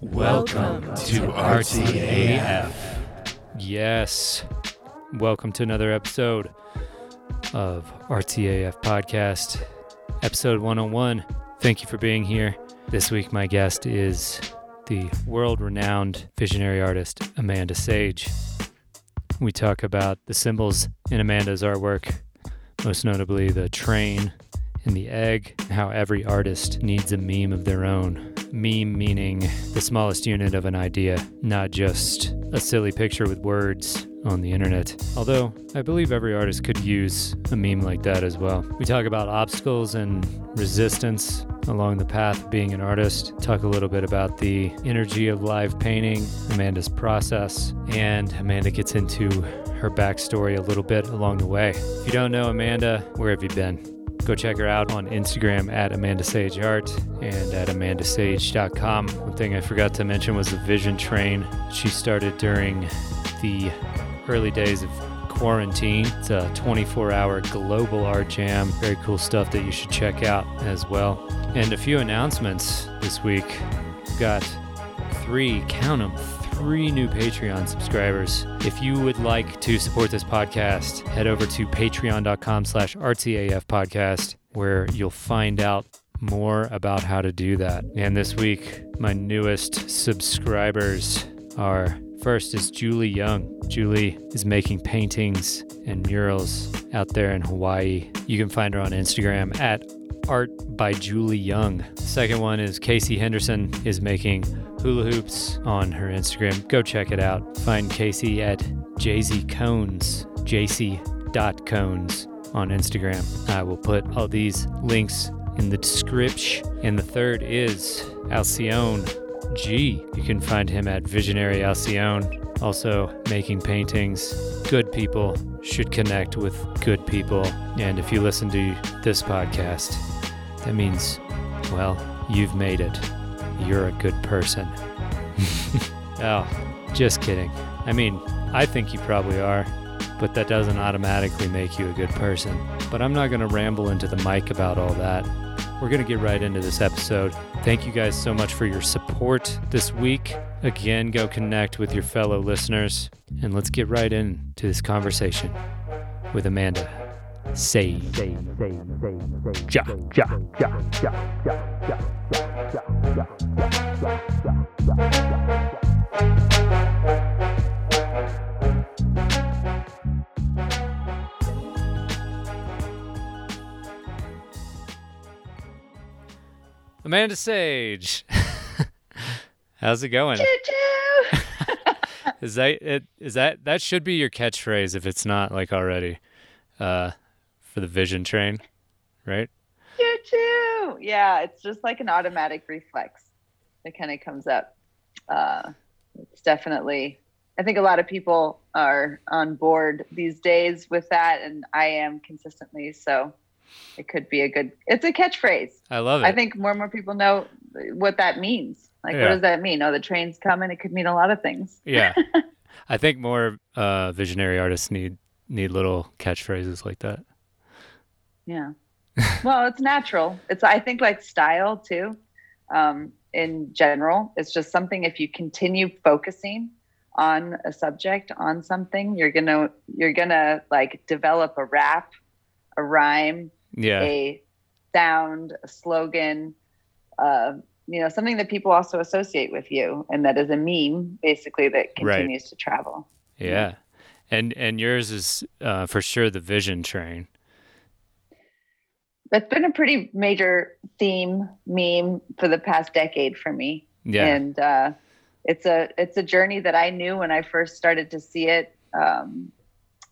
Welcome to RTAF. Yes. Welcome to another episode of RTAF Podcast, episode 101. Thank you for being here. This week, my guest is the world renowned visionary artist, Amanda Sage. We talk about the symbols in Amanda's artwork, most notably the train and the egg, how every artist needs a meme of their own. Meme meaning the smallest unit of an idea, not just a silly picture with words on the internet. Although I believe every artist could use a meme like that as well. We talk about obstacles and resistance along the path of being an artist, talk a little bit about the energy of live painting, Amanda's process, and Amanda gets into her backstory a little bit along the way. If you don't know Amanda, where have you been? Go check her out on Instagram at Amanda Sage Art and at amandasage.com. One thing I forgot to mention was the Vision Train. She started during the early days of quarantine. It's a 24 hour global art jam. Very cool stuff that you should check out as well. And a few announcements this week. We've got three, count them, three new Patreon subscribers. If you would like to support this podcast, head over to patreon.com slash RTAF podcast, where you'll find out more about how to do that. And this week, my newest subscribers are first is Julie Young. Julie is making paintings and murals out there in Hawaii. You can find her on Instagram at art by Julie Young. The Second one is Casey Henderson is making hula hoops on her Instagram. Go check it out. Find Casey at JZ Cones, jc.cones on Instagram. I will put all these links in the description. And the third is Alcione G. You can find him at Visionary Alcione. Also making paintings. Good people should connect with good people. And if you listen to this podcast, that means, well, you've made it. You're a good person. oh, just kidding. I mean, I think you probably are, but that doesn't automatically make you a good person. But I'm not going to ramble into the mic about all that. We're going to get right into this episode. Thank you guys so much for your support this week. Again, go connect with your fellow listeners, and let's get right into this conversation with Amanda. Say, say, say, say, say, ja, ja, ja, ja, ja, ja, ja, ja, ja, ja, ja, ja. Amanda Sage. How's it going? is that it is that that should be your catchphrase if it's not like already uh for the vision train, right? Choo choo. Yeah, it's just like an automatic reflex that kind of comes up. Uh it's definitely I think a lot of people are on board these days with that and I am consistently so it could be a good it's a catchphrase I love it. i think more and more people know what that means like Yeah. what does that mean oh the train's coming it could mean a lot of things yeah. I think more uh visionary artists need need little catchphrases like that. yeah well it's natural it's i think like style too um in general it's just something if you continue focusing on a subject on something you're gonna you're gonna like develop a rap a rhyme Yeah. a sound, a slogan, uh, you know, something that people also associate with you, and that is a meme, basically, that Right. continues to travel. Yeah. And and yours is uh for sure the vision train. That's been a pretty major theme meme for the past decade for me, Yeah. and uh, it's a it's a journey that I knew when I first started to see it um,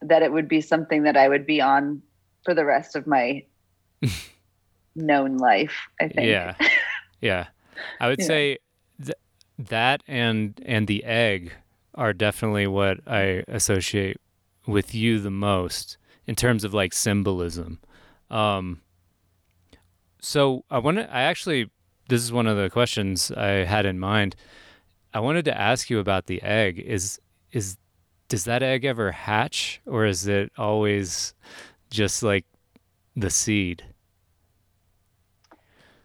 that it would be something that I would be on for the rest of my known life. I think. Yeah. Yeah. I would Yeah. say th- that and and the egg are definitely what I associate with you the most in terms of like symbolism. Um so I want to I actually this is one of the questions I had in mind. I wanted to ask you about the egg. Is is does that egg ever hatch or is it always just like the seed?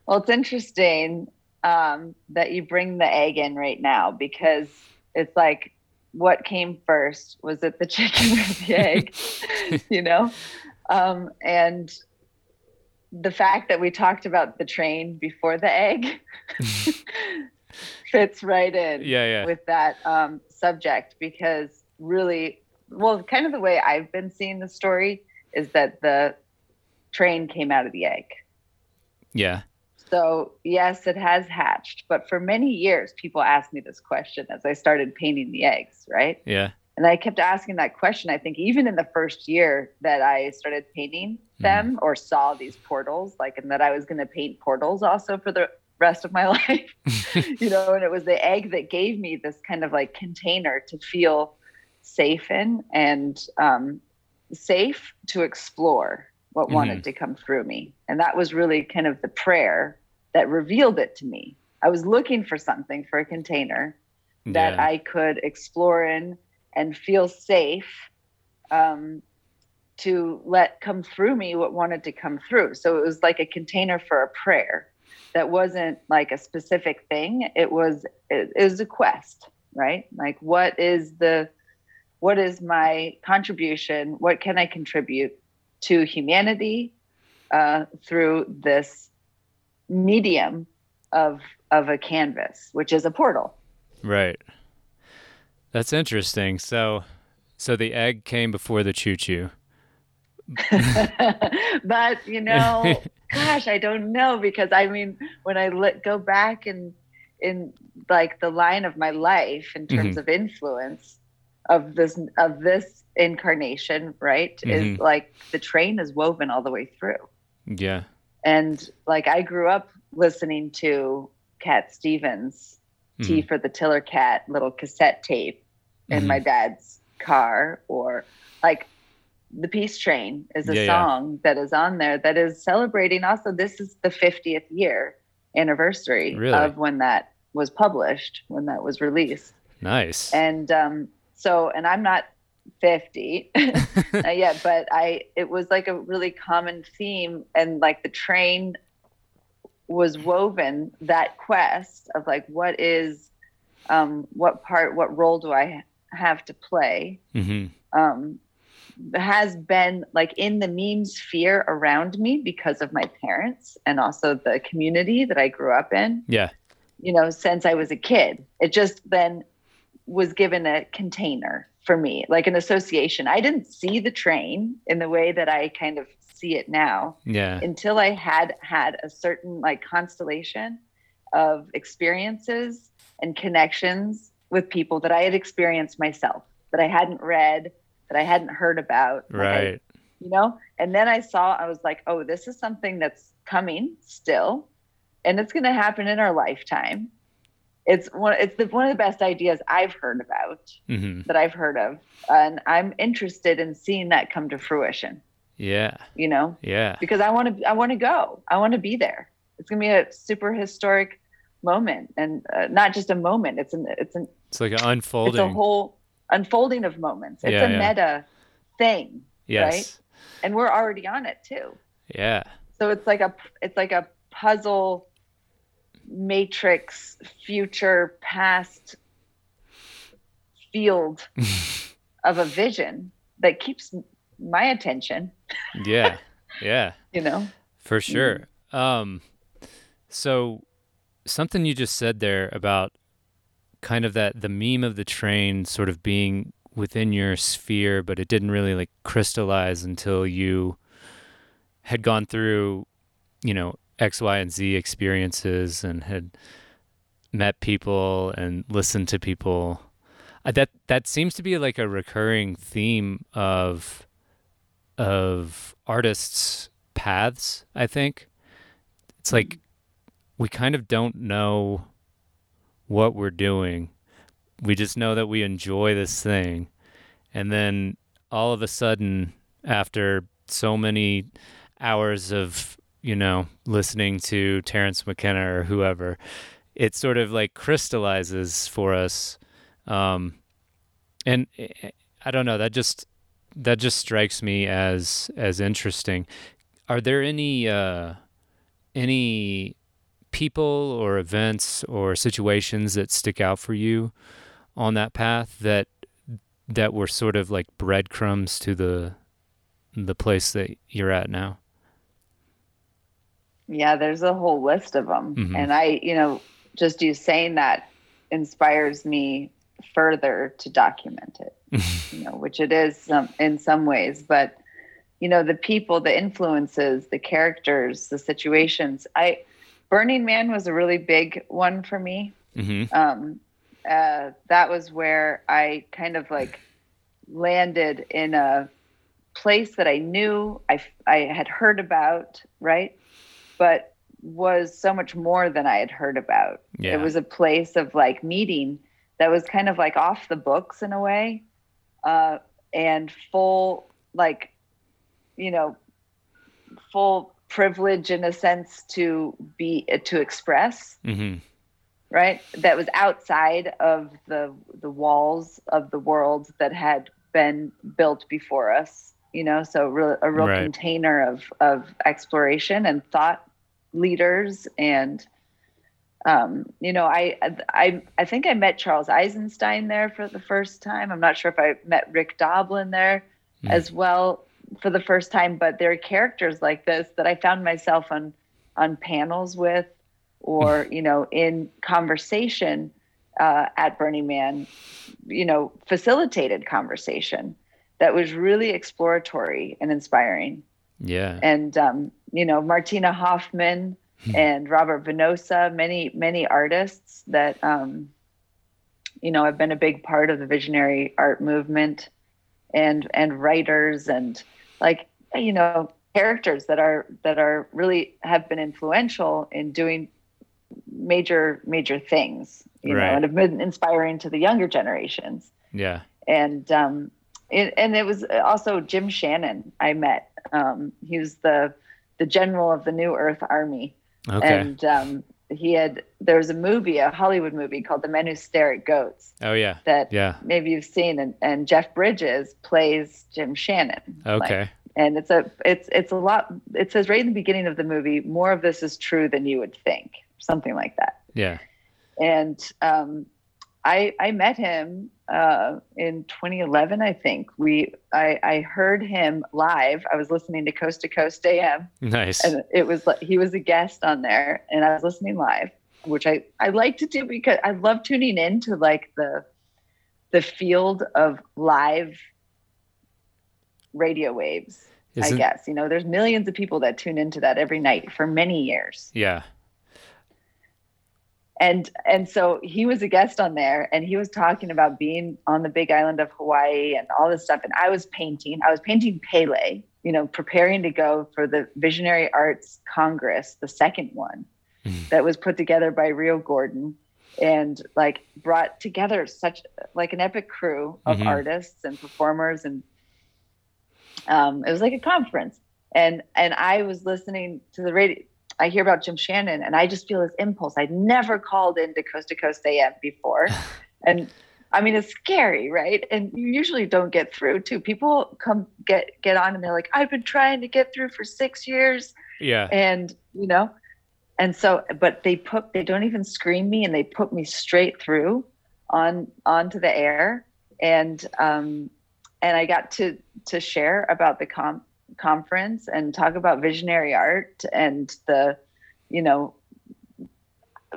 Well, it's interesting. um, that you bring the egg in right now because it's like, what came first? Was it the chicken or the egg? you know? Um, and the fact that we talked about the train before the egg fits right in Yeah, yeah. with that um, subject because really, well, kind of the way I've been seeing the story is that the train came out of the egg. Yeah. So, yes, it has hatched. But for many years, people asked me this question as I started painting the eggs, right? Yeah. And I kept asking that question. I think even in the first year that I started painting them or saw these portals, like, and that I was going to paint portals also for the rest of my life, you know, and it was the egg that gave me this kind of like container to feel safe in and um, safe to explore what wanted to come through me. And that was really kind of the prayer that revealed it to me. I was looking for something for a container that yeah. I could explore in and feel safe um, to let come through me what wanted to come through. So it was like a container for a prayer that wasn't like a specific thing. It was it, it was a quest, right? Like what is the what is my contribution? What can I contribute to humanity uh, through this medium of of a canvas, which is a portal. Right. That's interesting. So, so the egg came before the choo choo. but you know, gosh, I don't know because I mean, when I let go back and in like the line of my life in terms Mhm. of influence of this of this incarnation, right, is Mhm. like the train is woven all the way through. Yeah. And like I grew up listening to Cat Stevens, Tea Mhm. for the Tiller Cat, little cassette tape in Mhm. my dad's car, or like the Peace Train is a Yeah, yeah. song that is on there that is celebrating also this is the 50th year anniversary Really? of when that was published, when that was released. Nice. And um, so, and I'm not 50 not yet, but I it was like a really common theme, and like the train was woven that quest of like what is, um, what part, what role do I have to play? hmm Um, has been like in the meme sphere around me because of my parents and also the community that I grew up in Yeah. you know, since I was a kid. It just then was given a container for me, like an association. I didn't see the train in the way that I kind of see it now Yeah. until I had had a certain like constellation of experiences and connections with people that I had experienced myself, that I hadn't read, that I hadn't heard about. like Right. you know and then i saw i was like oh this is something that's coming still and it's going to happen in our lifetime it's one it's the, one of the best ideas i've heard about hmm that i've heard of and i'm interested in seeing that come to fruition Yeah. you know Yeah. because i want to i want to go i want to be there it's going to be a super historic moment and uh, not just a moment it's an it's an It's like an it's a whole unfolding of moments it's Yeah, a yeah. meta thing yes. and we're already on it too Yeah. so it's like a it's like a puzzle matrix future past field of a vision that keeps my attention Yeah. Yeah. you know For sure. Um, so something you just said there about kind of that the meme of the train sort of being within your sphere, but it didn't really like crystallize until you had gone through, you know, X, Y, and Z experiences and had met people and listened to people. That that seems to be like a recurring theme of of artists' paths. I think it's like we kind of don't know what we're doing. We just know that we enjoy this thing, and then all of a sudden, after so many hours of you know listening to Terence McKenna or whoever, it sort of like crystallizes for us. Um, and I- I don't know that just that just strikes me as as interesting. Are there any uh, any people or events or situations that stick out for you on that path that that were sort of like breadcrumbs to the the place that you're at now? Yeah, there's a whole list of them. Mhm. And I, you know, just you saying that inspires me further to document it, you know, which it is um, in some ways. But, you know, the people, the influences, the characters, the situations. I, Burning Man was a really big one for me. hmm Um, uh, that was where I kind of like landed in a place that I knew I, I had heard about, right? But was so much more than I had heard about. Yeah. It was a place of like meeting that was kind of like off the books in a way, uh, and full, like, you know, full privilege in a sense to be to express hmm right that was outside of the the walls of the world that had been built before us you know so real, a real Right. container of of exploration and thought leaders and um you know I, I i think i met charles eisenstein there for the first time i'm not sure if i met rick doblin there Mm. as well for the first time but there are characters like this that i found myself on on panels with or you know in conversation uh, at burning man you know facilitated conversation that was really exploratory and inspiring Yeah. and um, you know martina hoffmann and robert venosa many many artists that um, you know have been a big part of the visionary art movement and and writers and like you know characters that are that are really have been influential in doing major major things you Right. know and have been inspiring to the younger generations Yeah. and um, it, and it was also Jim Channon I met. Um, he was the the general of the New Earth Army, Okay. and um, he had there was a movie, a Hollywood movie called The Men Who Stare at Goats oh yeah. that Yeah. maybe you've seen, and, and Jeff Bridges plays Jim Channon. Like, Okay. and it's a it's it's a lot. It says right in the beginning of the movie, more of this is true than you would think, something like that yeah. and um, I I met him uh, in 2011. I think we I, I heard him live. I was listening to Coast to Coast AM, Nice. and it was like he was a guest on there, and I was listening live, which I I like to do because I love tuning into like the the field of live radio waves. I Isn't- guess you know there's millions of people that tune into that every night for many years Yeah. And and so he was a guest on there and he was talking about being on the big island of hawaii and all this stuff and i was painting i was painting pele you know preparing to go for the visionary arts congress the second one Mhm. that was put together by rio gordon and like brought together such like an epic crew of Mhm. artists and performers and um, it was like a conference and and i was listening to the radio I hear about Jim Channon and I just feel this impulse. I'd never called into Coast to Coast AM before. and I mean, it's scary, right? And you usually don't get through too. People come get, get on and they're like, I've been trying to get through for six years. Yeah. And, you know, and so, but they put, they don't even screen me and they put me straight through on, onto the air. And, um, and I got to, to share about the com conference and talk about visionary art and the you know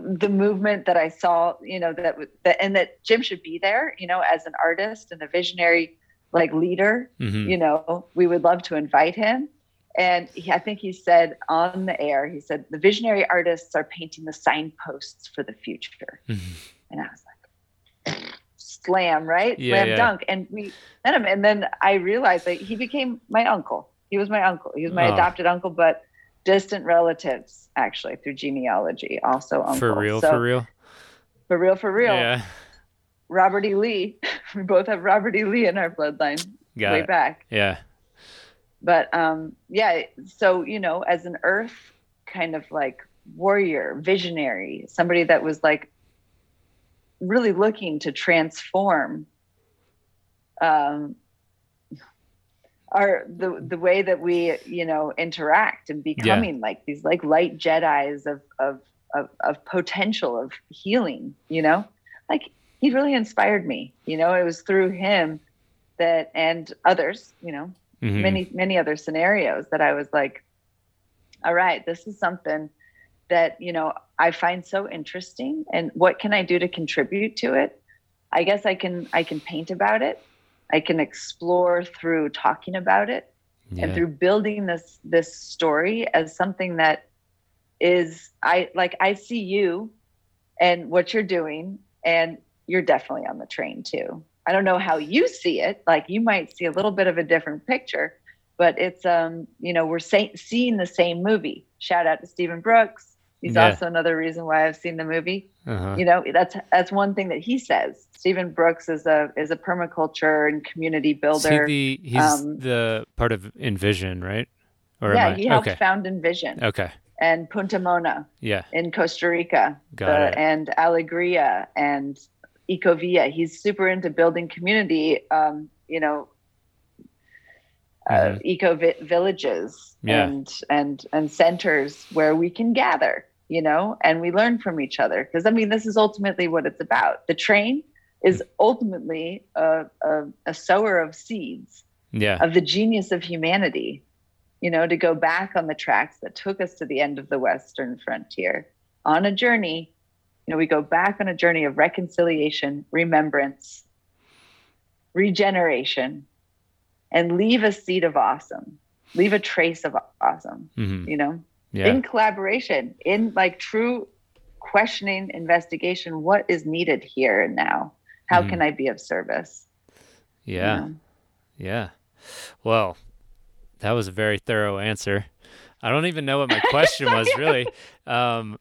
the movement that I saw you know that that and that Jim should be there you know as an artist and a visionary like leader hmm you know we would love to invite him. And he, I think he said on the air he said the visionary artists are painting the signposts for the future. Mhm. and I was like slam right? Yeah, slam yeah. dunk. And we met him and then I realized that he became my uncle he was my uncle he was my Oh. adopted uncle but distant relatives actually through genealogy also uncle For real. So, for real. for real for real Yeah. Robert E Lee we both have Robert E Lee in our bloodline Got way it. back Yeah. but um yeah so you know as an earth kind of like warrior visionary somebody that was like really looking to transform um our the the way that we you know interact and becoming like these like light jedis of of of, of potential of healing, you know, like he really inspired me, you know, it was through him that, and others, you know, mm-hmm. many, many other scenarios that I was like, all right, this is something that, you know, I find so interesting and what can I do to contribute to it? I guess I can, I can paint about it. I can explore through talking about it yeah. and through building this, this story as something that is I like I see you and what you're doing and you're definitely on the train too. I don't know how you see it. Like you might see a little bit of a different picture, but it's um, you know, we're say- seeing the same movie. Shout out to Stephen Brooks. He's yeah. also another reason why I've seen the movie. Uh-huh. You know, that's that's one thing that he says. Stephen Brooks is a is a permaculture and community builder. He the, he's um, the part of Envision, right? Or yeah, he helped okay. found Envision. Okay and Punta Mona yeah. in Costa Rica uh, and Alegria and Ecovia. He's super into building community, um, you know, uh, mm-hmm. eco vi- villages yeah. and and and centers where we can gather, you know, and we learn from each other. Because I mean, this is ultimately what it's about. The train is ultimately a, a, a sower of seeds yeah. of the genius of humanity you know, to go back on the tracks that took us to the end of the Western frontier on a journey. You know, we go back on a journey of reconciliation, remembrance, regeneration, and leave a seed of awesome, leave a trace of awesome, mm-hmm. you know, yeah. in collaboration, in like true questioning, investigation. What is needed here and now? How mm-hmm. can I be of service? Yeah. Know? Yeah. Well, that was a very thorough answer. I don't even know what my question was really. Um,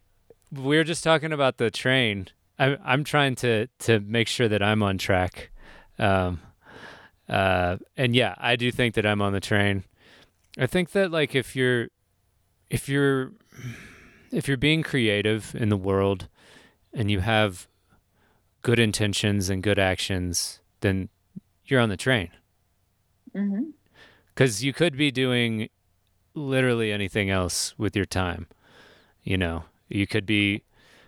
we were just talking about the train. I'm I'm trying to to make sure that I'm on track. Um, uh, and yeah, I do think that I'm on the train. I think that like if you're if you're if you're being creative in the world and you have good intentions and good actions, then you're on the train. Mm-hmm because you could be doing literally anything else with your time. You know, you could be.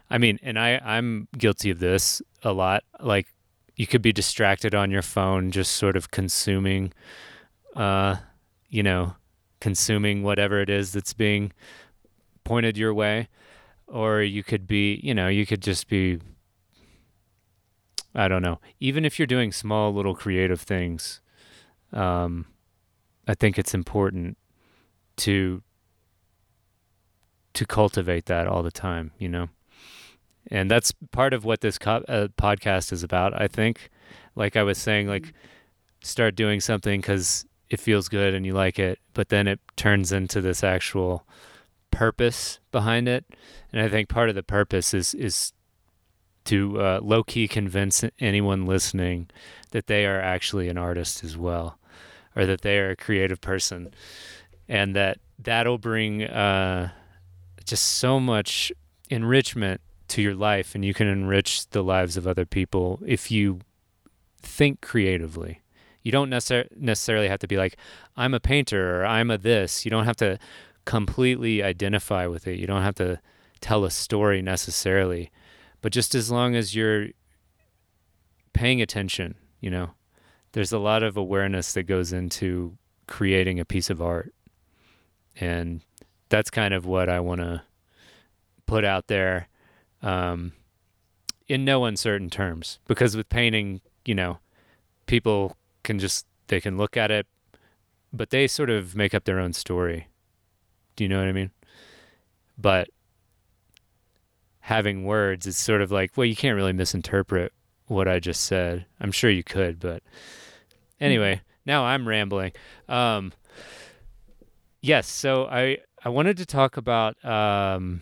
I mean, and I I'm guilty of this a lot. Like you could be distracted on your phone, just sort of consuming, uh, you know, consuming whatever it is that's being pointed your way, or you could be, you know, you could just be. I don't know. Even if you're doing small little creative things, um, I think it's important to to cultivate that all the time, you know. And that's part of what this co- uh, podcast is about. I think, like I was saying, like start doing something because it feels good and you like it, but then it turns into this actual purpose behind it. And I think part of the purpose is is to uh, low key convince anyone listening that they are actually an artist as well or that they are a creative person and that that'll bring uh, just so much enrichment to your life and you can enrich the lives of other people if you think creatively you don't necessar- necessarily have to be like i'm a painter or i'm a this you don't have to completely identify with it you don't have to tell a story necessarily but just as long as you're paying attention you know there's a lot of awareness that goes into creating a piece of art. And that's kind of what I want to put out there um, in no uncertain terms. Because with painting, you know, people can just, they can look at it, but they sort of make up their own story. Do you know what I mean? But having words, it's sort of like, well, you can't really misinterpret what I just said. I'm sure you could, but Anyway, now I'm rambling. Um, yes, so I I wanted to talk about um,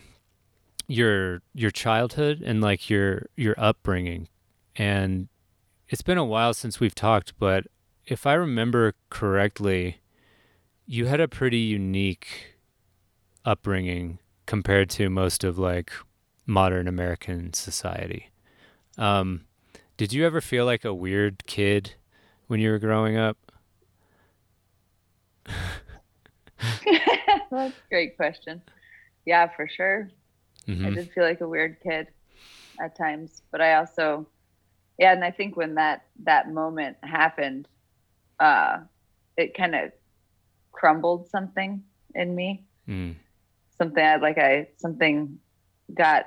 your your childhood and like your your upbringing, and it's been a while since we've talked, but if I remember correctly, you had a pretty unique upbringing compared to most of like modern American society. Um, did you ever feel like a weird kid when you were growing up? That's a great question. Yeah, for sure. Mm-hmm. I did feel like a weird kid at times, but I also, yeah, and I think when that that moment happened, uh, it kind of crumbled something in me. Mm. Something I like, I something got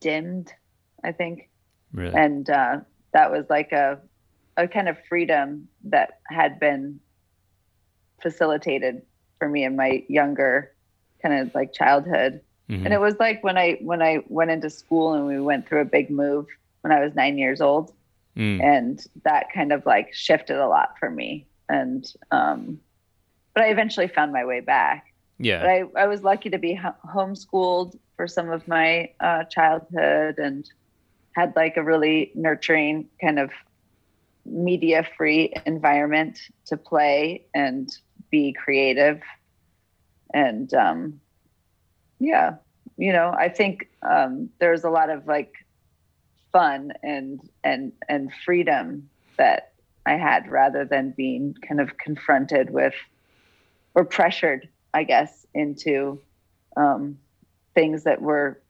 dimmed, I think, really? and uh, that was like a a kind of freedom that had been facilitated for me in my younger kind of like childhood mm-hmm. and it was like when i when i went into school and we went through a big move when i was nine years old mm. and that kind of like shifted a lot for me. And um but i eventually found my way back. Yeah. But i, I was lucky to be homeschooled for some of my uh, childhood and had like a really nurturing kind of media free environment to play and be creative. And um yeah you know i think um there's a lot of like fun and and and freedom that i had rather than being kind of confronted with or pressured i guess into um things that were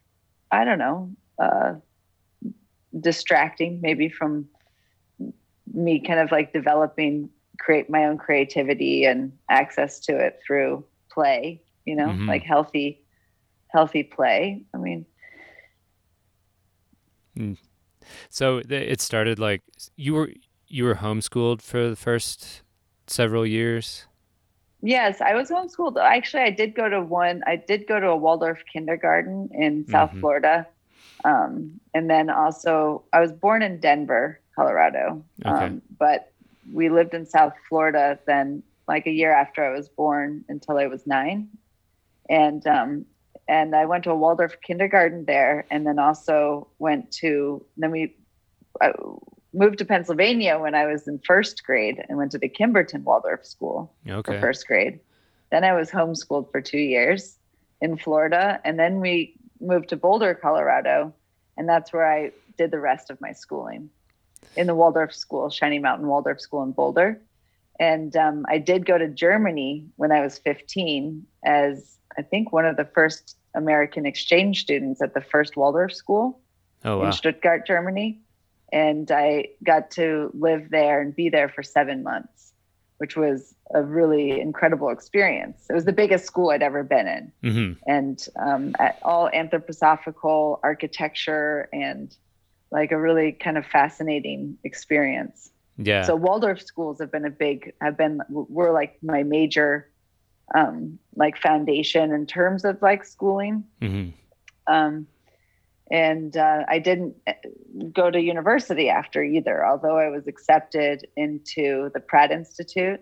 i don't know uh distracting maybe from me kind of like developing create my own creativity and access to it through play you know mm-hmm. like healthy healthy play i mean mm. So it started like you were you were homeschooled for the first several years yes i was homeschooled actually i did go to one i did go to a waldorf kindergarten in south mm-hmm. florida um, and then also i was born in denver Colorado. Okay. Um, but we lived in South Florida then, like a year after I was born until I was nine, and um, and I went to a Waldorf kindergarten there, and then also went to then we I moved to Pennsylvania when I was in first grade and went to the Kimberton Waldorf School okay. for first grade. Then I was homeschooled for two years in Florida, and then we moved to Boulder, Colorado, and that's where I did the rest of my schooling in the Waldorf School, Shining Mountain Waldorf School in Boulder. And um, I did go to Germany when I was 15 as I think one of the first American exchange students at the first Waldorf School oh, wow. in Stuttgart, Germany. And I got to live there and be there for seven months, which was a really incredible experience. It was the biggest school I'd ever been in, mm-hmm. and um, all anthroposophical architecture and like a really kind of fascinating experience. Yeah. So Waldorf schools have been a big have been were like my major um like foundation in terms of like schooling. Mm-hmm. Um and uh, I didn't uh, go to university after either, although I was accepted into the Pratt Institute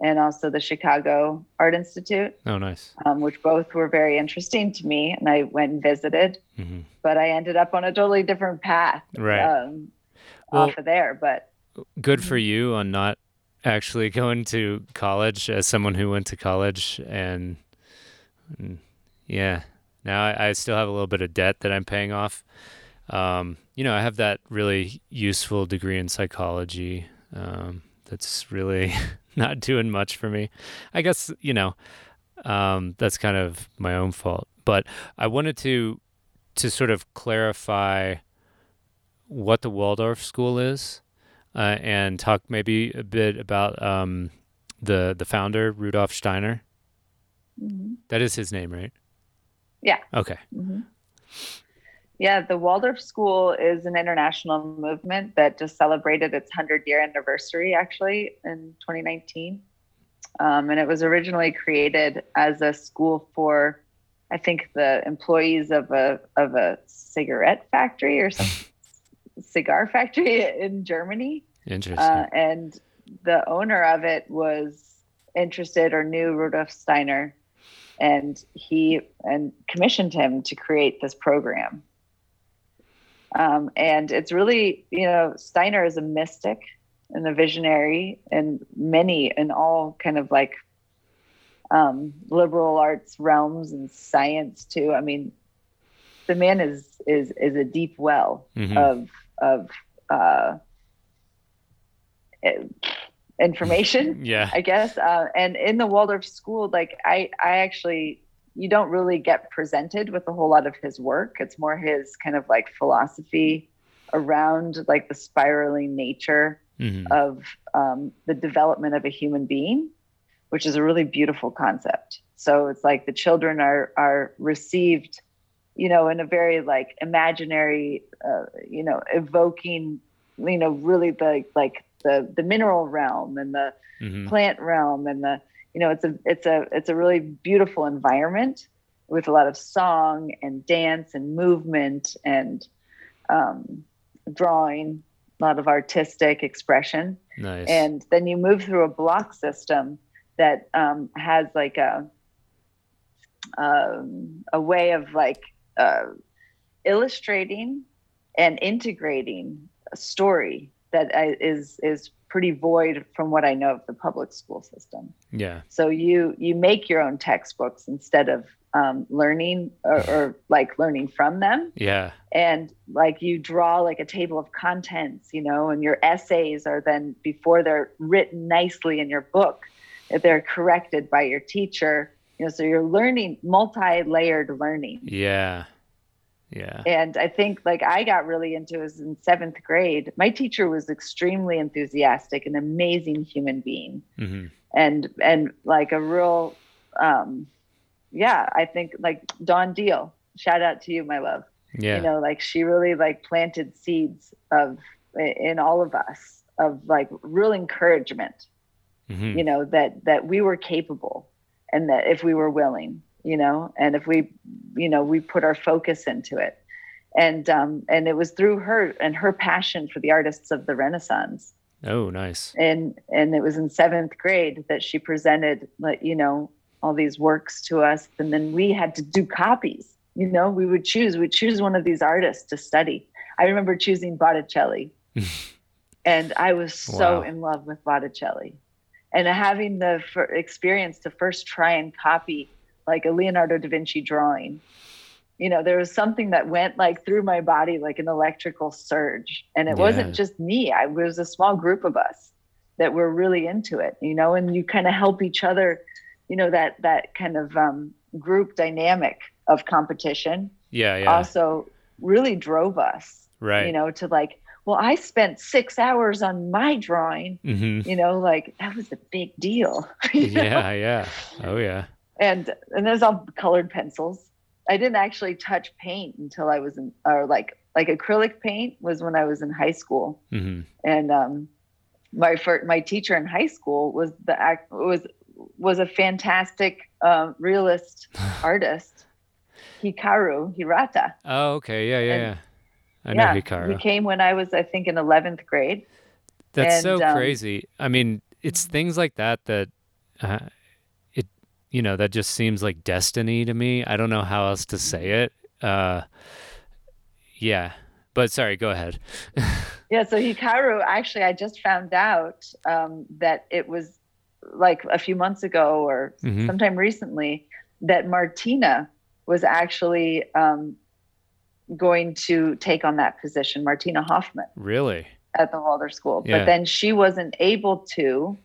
and also the Chicago Art Institute. Oh, nice. Um, which both were very interesting to me, and I went and visited. Mm-hmm. But I ended up on a totally different path, right? Um, well, off of there, but good for you on not actually going to college as someone who went to college and mm, yeah now I, I still have a little bit of debt that i'm paying off um, you know i have that really useful degree in psychology um, that's really not doing much for me. I guess, you know, um, that's kind of my own fault. But I wanted to to sort of clarify what the Waldorf School is, uh, and talk maybe a bit about um, the the founder Rudolf Steiner. Mm-hmm. That is his name, right? Yeah. Okay. Mm-hmm. Yeah, the Waldorf School is an international movement that just celebrated its 100 year anniversary actually in 2019. Um, and it was originally created as a school for, I think, the employees of a of a cigarette factory or some cigar factory in Germany. Interesting. Uh, and the owner of it was interested or knew Rudolf Steiner, and he and commissioned him to create this program. Um, and it's really, you know, Steiner is a mystic and a visionary and many in all kind of like um, liberal arts realms and science too. I mean, the man is is is a deep well mm-hmm. of of uh, information. yeah, I guess. Uh, and in the Waldorf school, like I I actually you don't really get presented with a whole lot of his work. It's more his kind of like philosophy around like the spiraling nature mm-hmm. of um, the development of a human being, which is a really beautiful concept. So it's like the children are are received, you know, in a very like imaginary, uh, you know, evoking, you know, really the like the the mineral realm and the mm-hmm. plant realm and the you know it's a it's a it's a really beautiful environment with a lot of song and dance and movement and um, drawing a lot of artistic expression nice. and then you move through a block system that um, has like a um, a way of like uh, illustrating and integrating a story that is is pretty void from what I know of the public school system. Yeah. So you you make your own textbooks instead of um, learning or, or, like learning from them. Yeah. And like you draw like a table of contents, you know, and your essays are then before they're written nicely in your book, they're corrected by your teacher. You know, so you're learning multi-layered learning. Yeah. Yeah. And I think like I got really into it was in seventh grade. My teacher was extremely enthusiastic, an amazing human being. Mm-hmm. And and like a real um yeah, I think like Dawn Deal. Shout out to you, my love. Yeah. You know, like she really like planted seeds of in all of us of like real encouragement. Mm-hmm. You know, that that we were capable and that if we were willing you know, and if we, you know, we put our focus into it. And um, and it was through her and her passion for the artists of the Renaissance. Oh, nice. And and it was in seventh grade that she presented, like you know, all these works to us, and then we had to do copies. You know, we would choose. We'd choose one of these artists to study. I remember choosing Botticelli, and I was so wow. in love with Botticelli, and having the experience to first try and copy like a Leonardo da Vinci drawing. You know, there was something that went like through my body like an electrical surge. And it yeah. wasn't just me, I was a small group of us that were really into it, you know, and you kind of help each other, you know, that that kind of um, group dynamic of competition. Yeah, yeah. Also really drove us. Right. You know, to like, well, I spent six hours on my drawing. Mm-hmm. You know, like that was a big deal. yeah, yeah. Oh yeah and and those all colored pencils. I didn't actually touch paint until I was in, or like like acrylic paint was when I was in high school, mm-hmm. and um, my first, my teacher in high school was the act was was a fantastic um, realist artist, Hikaru Hirata. Oh, okay, yeah, yeah, and, yeah. I know yeah, Hikaru. He came when I was, I think, in eleventh grade. That's and, so um, crazy. I mean, it's things like that that. Uh, you know, that just seems like destiny to me. I don't know how else to say it. Uh, yeah, but sorry, go ahead. yeah, so Hikaru, actually, I just found out um, that it was like a few months ago or mm-hmm. sometime recently that Martina was actually um, going to take on that position, Martina Hoffmann. Really? At the Waldorf School. Yeah. But then she wasn't able to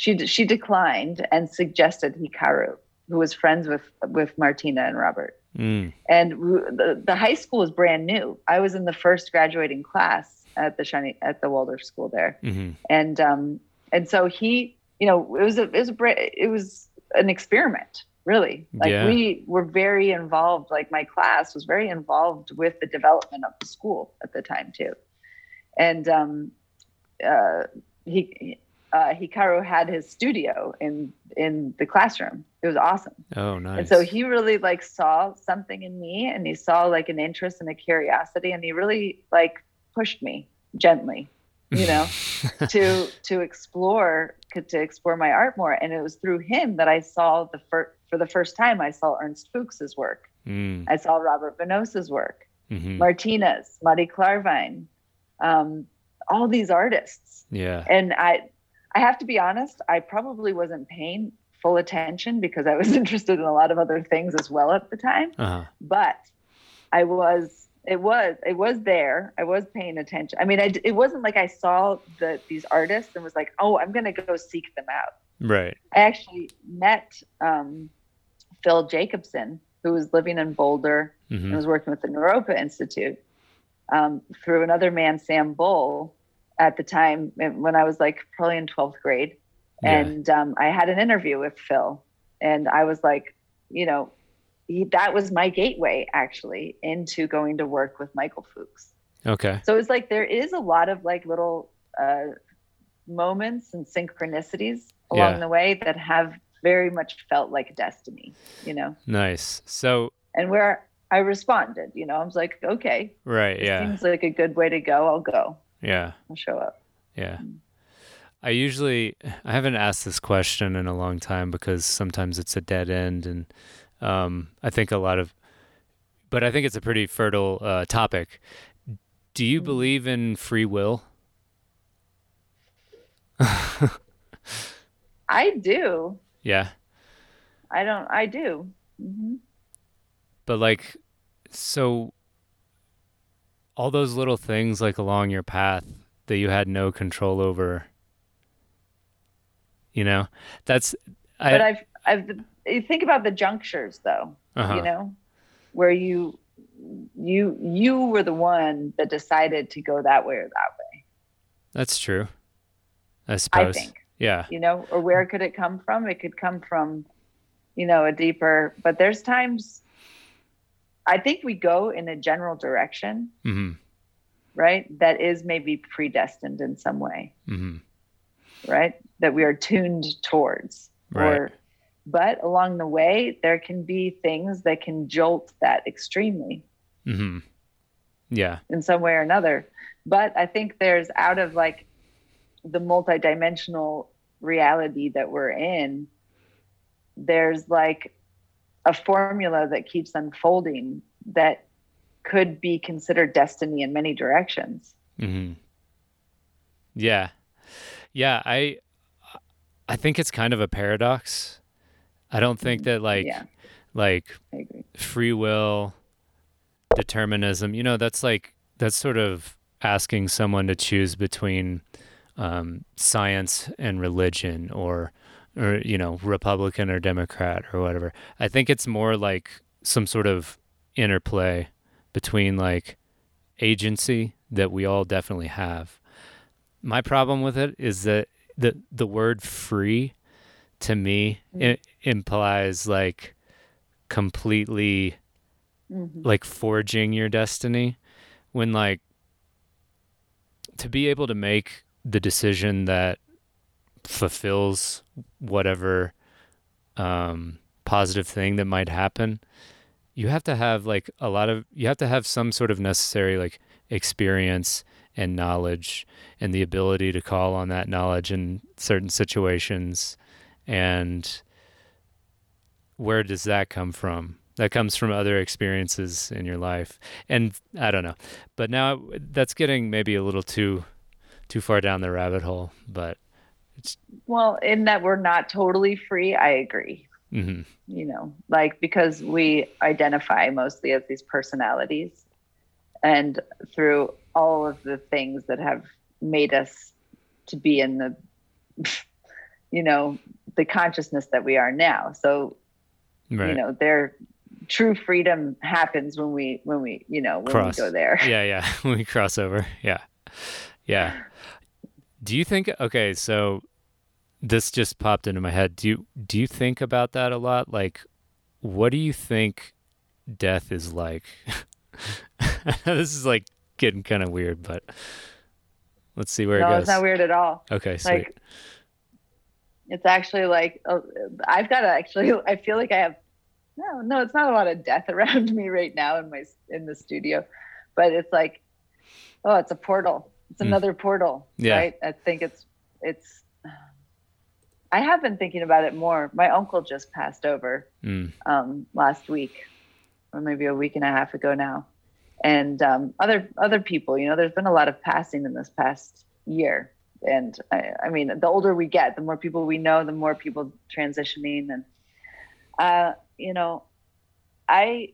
she she declined and suggested Hikaru, who was friends with with Martina and Robert. Mm. And the, the high school was brand new. I was in the first graduating class at the shiny at the Waldorf school there, mm-hmm. and um and so he, you know, it was a it was a it was an experiment really like yeah. we were very involved like my class was very involved with the development of the school at the time too and um uh he uh, Hikaru had his studio in in the classroom. It was awesome. Oh, nice. And so he really like saw something in me, and he saw like an interest and a curiosity, and he really like pushed me gently, you know, to to explore to explore my art more. And it was through him that I saw the first for the first time I saw Ernst Fuchs's work. Mm. I saw Robert Venosa's work, mm-hmm. Martinez, Mati Klarwein, um, all these artists. Yeah. And I I have to be honest, I probably wasn't paying full attention because I was interested in a lot of other things as well at the time. Uh-huh. But I was, it was, it was there. I was paying attention. I mean, I, it wasn't like I saw the these artists and was like, oh, I'm going to go seek them out. Right. I actually met um, Phil Jacobson, who was living in Boulder Mhm. and was working with the Naropa Institute, um, through another man, Sam Bull, at the time when I was like probably in 12th grade. Yeah. And um, I had an interview with Phil, and I was like, you know, he, that was my gateway actually into going to work with Michael Fuchs. Okay. So it's like there is a lot of like little uh, moments and synchronicities along Yeah. the way that have very much felt like destiny, you know, Nice. So, and where I responded, you know, I was like, okay, right. Yeah. seems like a good way to go. I'll go. Yeah. I'll show up. Yeah. I usually I haven't asked this question in a long time because sometimes it's a dead end and um, I think a lot of but I think it's a pretty fertile uh, topic. Do you Mhm. believe in free will? I do. Yeah. I don't. I do. hmm But like so all those little things like along your path that you had no control over you know that's I But I've, I've. You think about the junctures, though. uh-huh. You know, where you, you, you were the one that decided to go that way or that way. that's true I suppose. I think. yeah you know or where could it come from it could come from you know a deeper but there's times i think we go in a general direction mhm right that is maybe predestined in some way mhm right that we are tuned towards Right. or but along the way there can be things that can jolt that extremely mhm yeah in some way or another. But I think there's out of like the multidimensional reality that we're in, there's like a formula that keeps unfolding that could be considered destiny in many directions. hmm Yeah. Yeah, I I think it's kind of a paradox. I don't think that like yeah, like free will determinism, you know, that's like that's sort of asking someone to choose between um, science and religion or or you know, Republican or Democrat or whatever. I think it's more like some sort of interplay between like agency that we all definitely have. My problem with it is that the the word free to me Mm. it implies like completely Mhm. like forging your destiny when like to be able to make the decision that fulfills whatever um positive thing that might happen you have to have like a lot of you have to have some sort of necessary like experience and knowledge and the ability to call on that knowledge in certain situations and where does that come from? That comes from other experiences in your life. And i don't know. But now that's getting maybe a little too too far down the rabbit hole but it's Well, in that we're not totally free, I agree. mhm, you know, like because we identify mostly as these personalities. And through all of the things that have made us to be in the, you know, the consciousness that we are now. So, right. you know, their true freedom happens when we, when we, you know, when Cross. we go there. yeah yeah. When we cross over. Yeah. Yeah. Do you think okay so this just popped into my head. Do you do you think about that a lot? Like what do you think death is like? This is like getting kind of weird but let's see where no, it goes. it's not weird at all. okay sweet. Like, it's actually like uh, I've got to actually. I feel like I have. No, no, it's not a lot of death around me right now in my in the studio, but it's like, oh, it's a portal. It's Mm. another portal. Yeah. Right. I think it's it's. I have been thinking about it more. My uncle just passed over Mm, um, last week, or maybe a week and a half ago now, and um, other other people. You know, there's been a lot of passing in this past year, and I, I mean, the older we get, the more people we know, the more people transitioning, and uh, you know, I.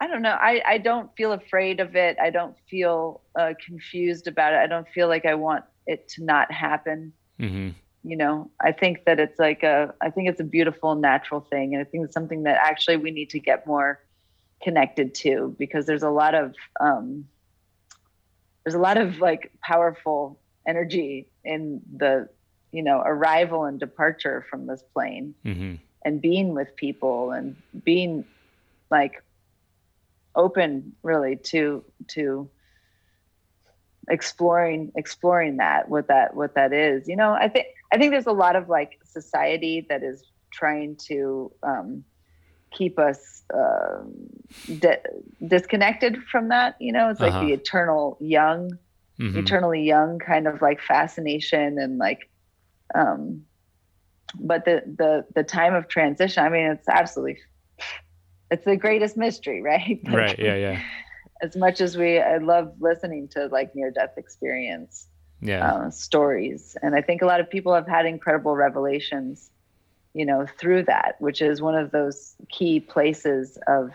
I don't know. I, I don't feel afraid of it. I don't feel uh, confused about it. I don't feel like I want it to not happen hmm you know i think that it's like a i think it's a beautiful natural thing and i think it's something that actually we need to get more connected to because there's a lot of um there's a lot of like powerful energy in the you know arrival and departure from this plane mm-hmm. and being with people and being like open really to to exploring exploring that what that what that is you know i think i think there's a lot of like society that is trying to um, keep us uh, di- disconnected from that you know it's like Uh-huh. the eternal young Mhm. eternally young kind of like fascination and like um but the the the time of transition i mean it's absolutely it's the greatest mystery right Like, right yeah yeah as much as we i love listening to like near death experience yeah uh, stories and i think a lot of people have had incredible revelations you know through that which is one of those key places of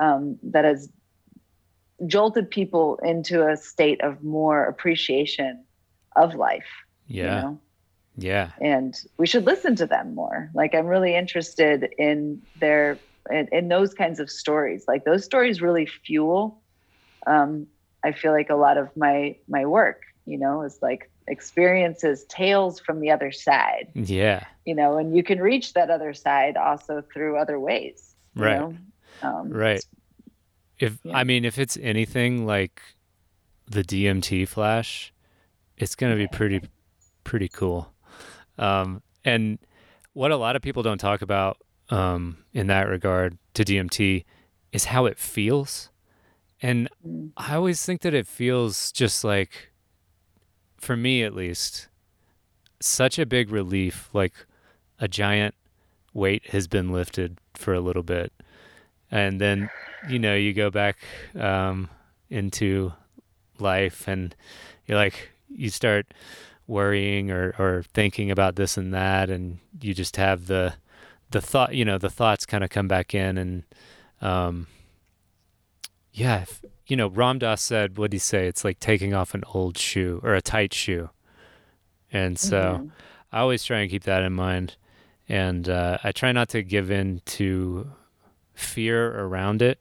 um, that has jolted people into a state of more appreciation of life yeah. you know? Yeah. And we should listen to them more. Like i'm really interested in their in, in those kinds of stories. Like those stories really fuel um, i feel like a lot of my my work you know? Is like experiences tales from the other side yeah you know and you can reach that other side also through other ways you Right. know? um, right if Yeah. i mean if it's anything like the dmt flash it's going to be pretty pretty cool um and what a lot of people don't talk about um in that regard to dmt is how it feels and Mm. i always think that it feels just like for me at least such a big relief like a giant weight has been lifted for a little bit. And then you know you go back um, into life and you're like you start worrying or, or thinking about this and that and you just have the the thought you know the thoughts kind of come back in and um yeah you know Ram Dass said what did he say it's like taking off an old shoe or a tight shoe and so Mhm. I always try and keep that in mind, and uh, I try not to give in to fear around it.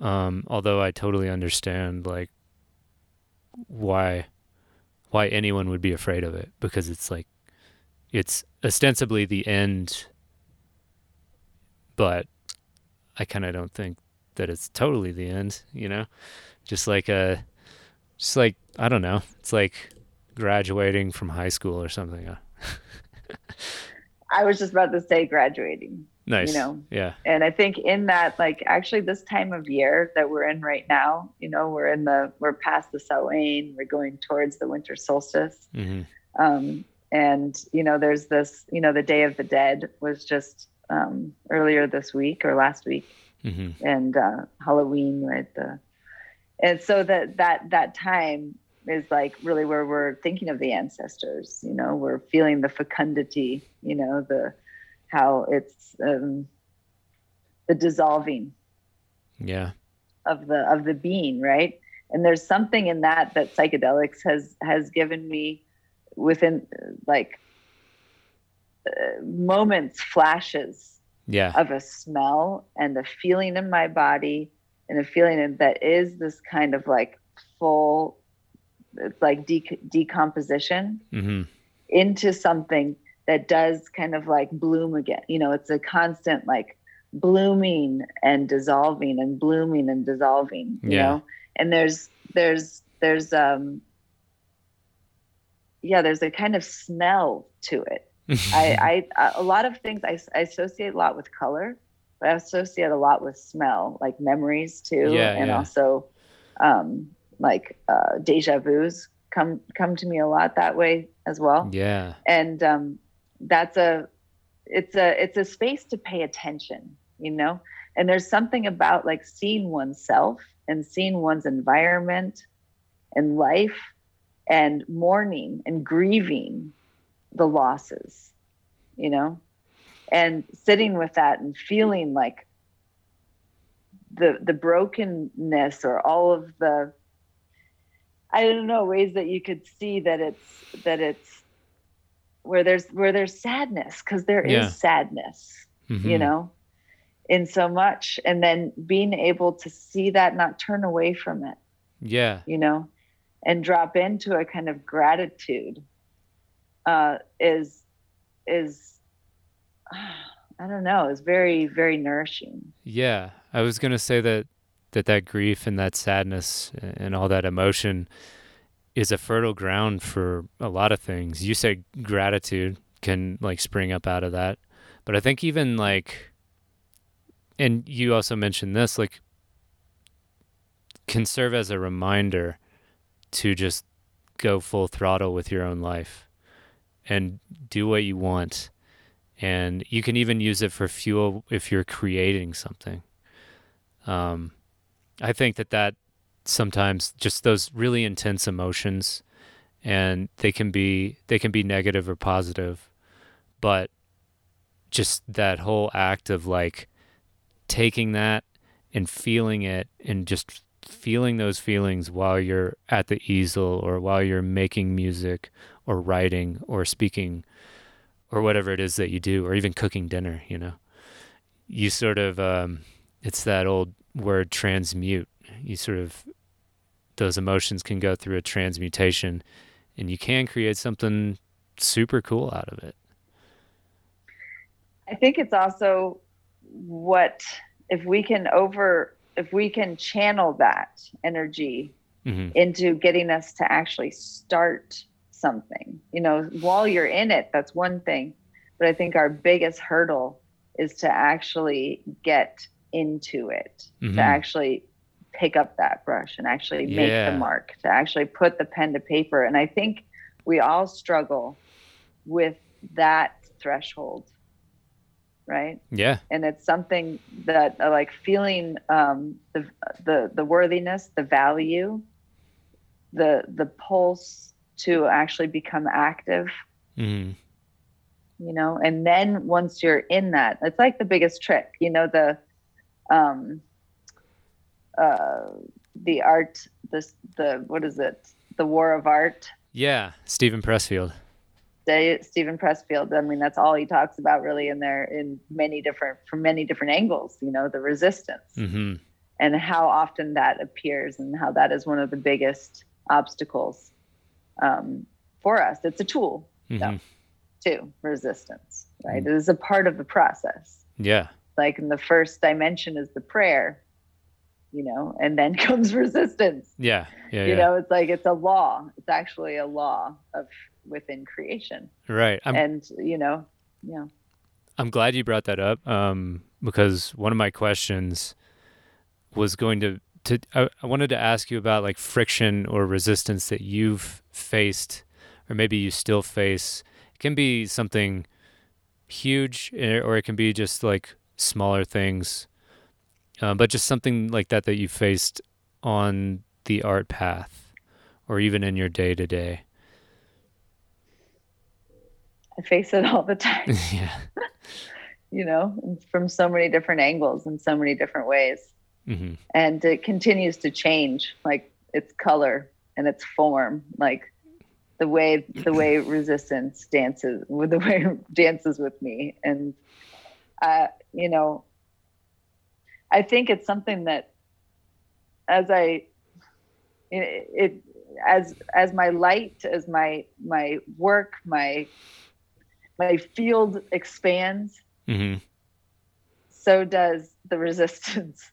Um, although I totally understand like why why anyone would be afraid of it because it's like it's ostensibly the end, but I kind of don't think that it's totally the end. You know, just like a just like I don't know. It's like graduating from high school or something. Uh, i was just about to say graduating Nice. you know Yeah. and i think in that like actually this time of year that we're in right now you know we're in the we're past the Samhain, we're going towards the winter solstice hmm um and you know there's this you know the day of the dead was just um earlier this week or last week hmm and uh halloween right the and so that that that time is like really where we're thinking of the ancestors you know we're feeling the fecundity you know the how it's um the dissolving Yeah. of the of the being right and there's something in that that psychedelics has has given me within like uh, moments flashes Yeah. of a smell and a feeling in my body and a feeling in- that is this kind of like full it's like de- decomposition hmm into something that does kind of like bloom again you know it's a constant like blooming and dissolving and blooming and dissolving you Yeah. know and there's there's there's um yeah there's a kind of smell to it I, I a lot of things I, I associate a lot with color, but I associate a lot with smell, like memories too, Yeah, and yeah. also um, like uh, deja vu's come come to me a lot that way as well. yeah. And um, that's a it's a it's a space to pay attention, you know. And there's something about like seeing oneself and seeing one's environment and life and mourning and grieving the losses, you know, and sitting with that and feeling like the the brokenness or all of the I don't know ways that you could see that it's that it's where there's where there's sadness because there is Yeah. sadness you Mhm. know in so much and then being able to see that not turn away from it Yeah. you know and drop into a kind of gratitude uh is is i don't know is very very nourishing Yeah, I was gonna say that that that grief and that sadness and all that emotion is a fertile ground for a lot of things. You said gratitude can like spring up out of that, but I think even like, and you also mentioned this like can serve as a reminder to just go full throttle with your own life and do what you want and you can even use it for fuel if you're creating something. Um, I think that that sometimes just those really intense emotions, and they can be they can be negative or positive, but just that whole act of like taking that and feeling it and just feeling those feelings while you're at the easel or while you're making music or writing or speaking or whatever it is that you do, or even cooking dinner, you know, you sort of, um, it's that old word transmute. You sort of, those emotions can go through a transmutation and you can create something super cool out of it. i think it's also what if we can over if we can channel that energy hmm into getting us to actually start something. You know, while you're in it, that's one thing. But I think our biggest hurdle is to actually get into it, Mhm. to actually pick up that brush and actually make Yeah. the mark, to actually put the pen to paper. And I think we all struggle with that threshold, right? Yeah. and it's something that uh, like feeling um, the the the worthiness, the value, the the pulse to actually become active, hmm you know, and then once you're in that, it's like the biggest trick, you know, the um uh the art this the what is it the war of art Yeah. Steven Pressfield. Steven Pressfield. I mean, that's all he talks about really in there in many different from many different angles. You know, the resistance hmm and how often that appears and how that is one of the biggest obstacles um, for us. It's a tool hmm Yeah. too, resistance, right? It is a part of the process. Yeah. Like in the first dimension is the prayer, you know, and then comes resistance. Yeah. Yeah. You yeah. know, it's like it's a law. It's actually a law of within creation. right. I'm, and you know, yeah. I'm glad you brought that up um, because one of my questions was going to to I, I wanted to ask you about like friction or resistance that you've faced or maybe you still face. It can be something huge eh, or it can be just like smaller things, uh, but just something like that that you faced on the art path or even in your day to day. I face it all the time. Yeah. you know, from so many different angles and so many different ways. Hmm And it continues to change, like its color and its form, like the way the way resistance dances with the way dances with me. And uh, you know, I think it's something that as I it, it as as my light, as my my work, my my field expands, hmm so does the resistance.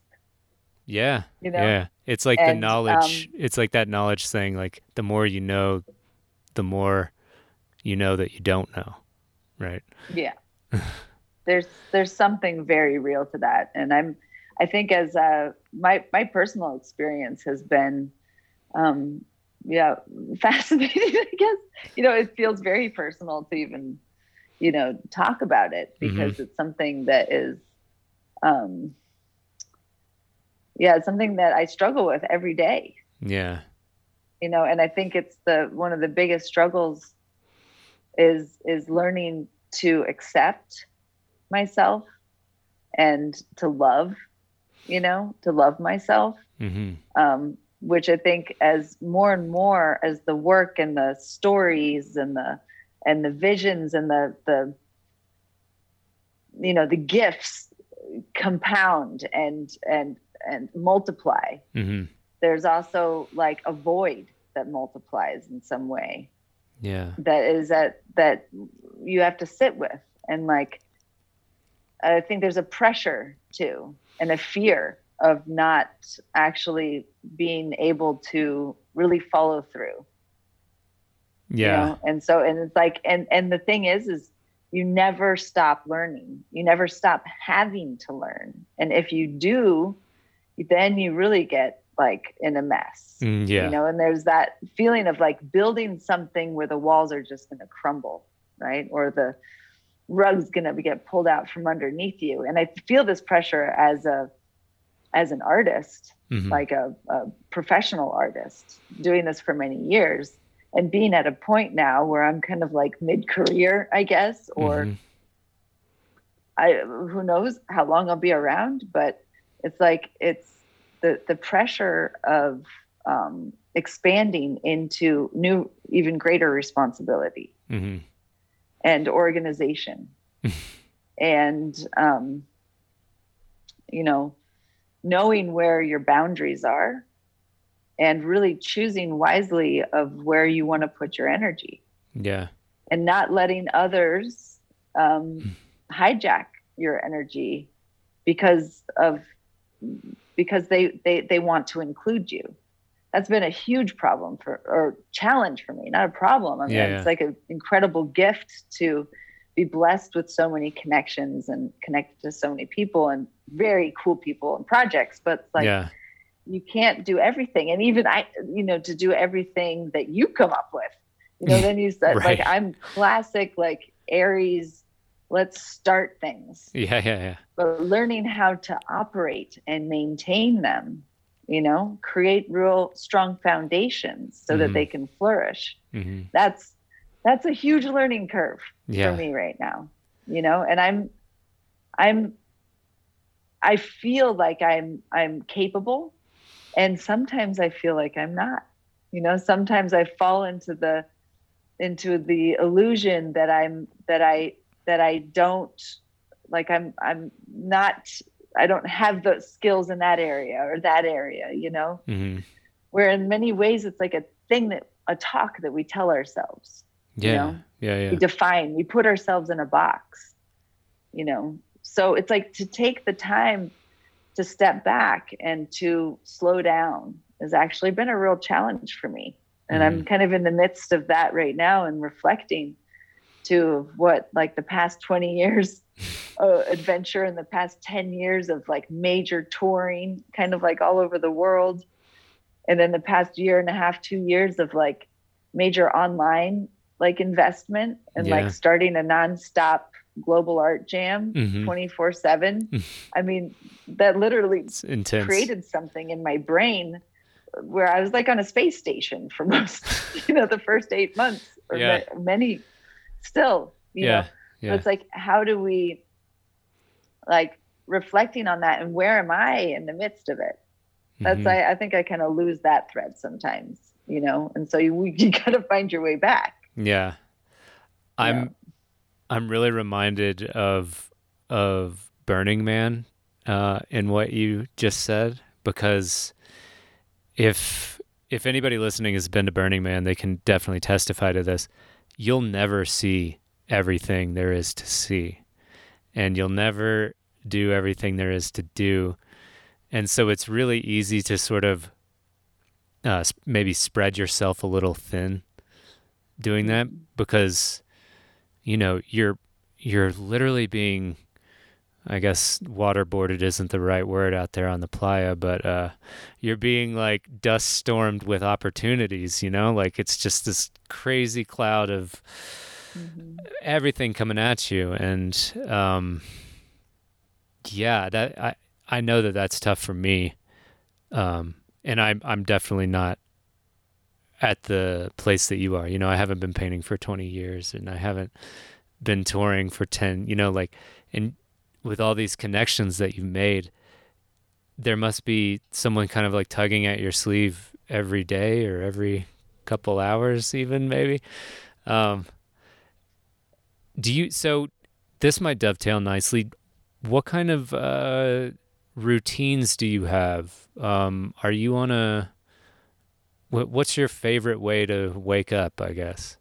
Yeah. You know, Yeah. It's like the knowledge. um, it's like that knowledge thing. like the more you know, the more you know that you don't know. Right. yeah. there's there's something very real to that, and I'm I think as uh, my my personal experience has been, um, yeah, fascinating. I guess you know it feels very personal to even you know talk about it because it's something that is um yeah it's something that i struggle with every day. Yeah. you know and i think it's the one of the biggest struggles is is learning to accept myself and to love you know to love myself. Hmm um, which I think as more and more as the work and the stories and the and the visions and the the you know the gifts compound and and and multiply Mm-hmm. there's also like a void that multiplies in some way Yeah. that is that that you have to sit with and like i think there's a pressure too and a fear of not actually being able to really follow through you Yeah. know? and so and it's like and and the thing is is you never stop learning you never stop having to learn and if you do then you really get like in a mess Mm, yeah. you know and there's that feeling of like building something where the walls are just going to crumble right or the rug's going to get pulled out from underneath you and i feel this pressure as a as an artist Mhm. like a, a professional artist doing this for many years and being at a point now where i'm kind of like mid-career i guess or Mhm. I who knows how long I'll be around, but it's like it's the the pressure of um, expanding into new, even greater responsibility Mhm. and organization, and um, you know, knowing where your boundaries are, and really choosing wisely of where you want to put your energy Yeah. and not letting others um, hijack your energy because of because they, they they want to include you that's been a huge problem for or challenge for me not a problem i mean Yeah, it's yeah. like an incredible gift to be blessed with so many connections and connected to so many people and very cool people and projects but it's like yeah. you can't do everything and even i you know to do everything that you come up with you know then you said Right. like i'm classic like aries let's start things Yeah. Yeah. Yeah. but learning how to operate and maintain them you know create real strong foundations so Mhm. that they can flourish hmm that's that's a huge learning curve Yeah. for me right now you know and i'm i'm i feel like i'm i'm capable and sometimes i feel like i'm not you know sometimes i fall into the into the illusion that i'm that i that i don't like i'm i'm not i don't have the skills in that area or that area you know hmm where in many ways it's like a thing that a talk that we tell ourselves Yeah. know? Yeah. we define we put ourselves in a box you know so it's like to take the time to step back and to slow down has actually been a real challenge for me and i'm kind of in the midst of that right now and reflecting to what like the past 20 years uh, adventure in the past 10 years of like major touring kind of like all over the world and then the past year and a half two years of like major online like investment and Yeah. like starting a nonstop global art jam Mhm. 24 7 i mean that literally created something in my brain where i was like on a space station for most you know the first eight months or Yeah. ma- many still you Yeah. know Yeah. so it's like how do we like reflecting on that and where am i in the midst of it that's Mhm. I, I think i kind of lose that thread sometimes you know and so you, you gotta find your way back Yeah. I'm I'm really reminded of of Burning Man uh in what you just said because if if anybody listening has been to Burning Man, they can definitely testify to this. You'll never see everything there is to see. And you'll never do everything there is to do. And so it's really easy to sort of uh, maybe spread yourself a little thin doing that because you know you're you're literally being I guess waterboarded isn't the right word out there on the playa, but uh, you're being like dust stormed with opportunities, you know? Like it's just this crazy cloud of everything coming at you. And um, yeah, that I, I know that that's tough for me. Um, and I'm, I'm definitely not at the place that you are. You know, I haven't been painting for 20 years and I haven't been touring for 10, you know, like, and with all these connections that you've made, there must be someone kind of like tugging at your sleeve every day or every couple hours, even maybe. Um, do you so this might dovetail nicely what kind of uh, routines do you have um, are you on a what, what's your favorite way to wake up i guess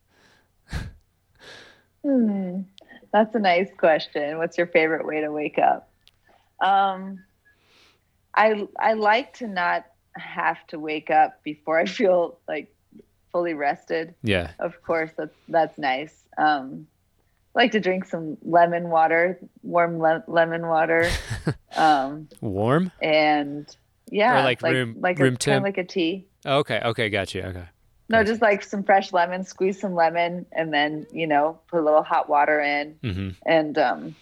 hmm. That's a nice question what's your favorite way to wake up um, i i like to not have to wake up before i feel like fully rested yeah of course that's that's nice um, I like to drink some lemon water, warm le- lemon water. Um, warm and yeah, or like, like room like room a, temp. Kind of like a tea. okay, okay, got you. Okay. No, just like some fresh lemon, squeeze some lemon, and then you know put a little hot water in, mm-hmm. and um,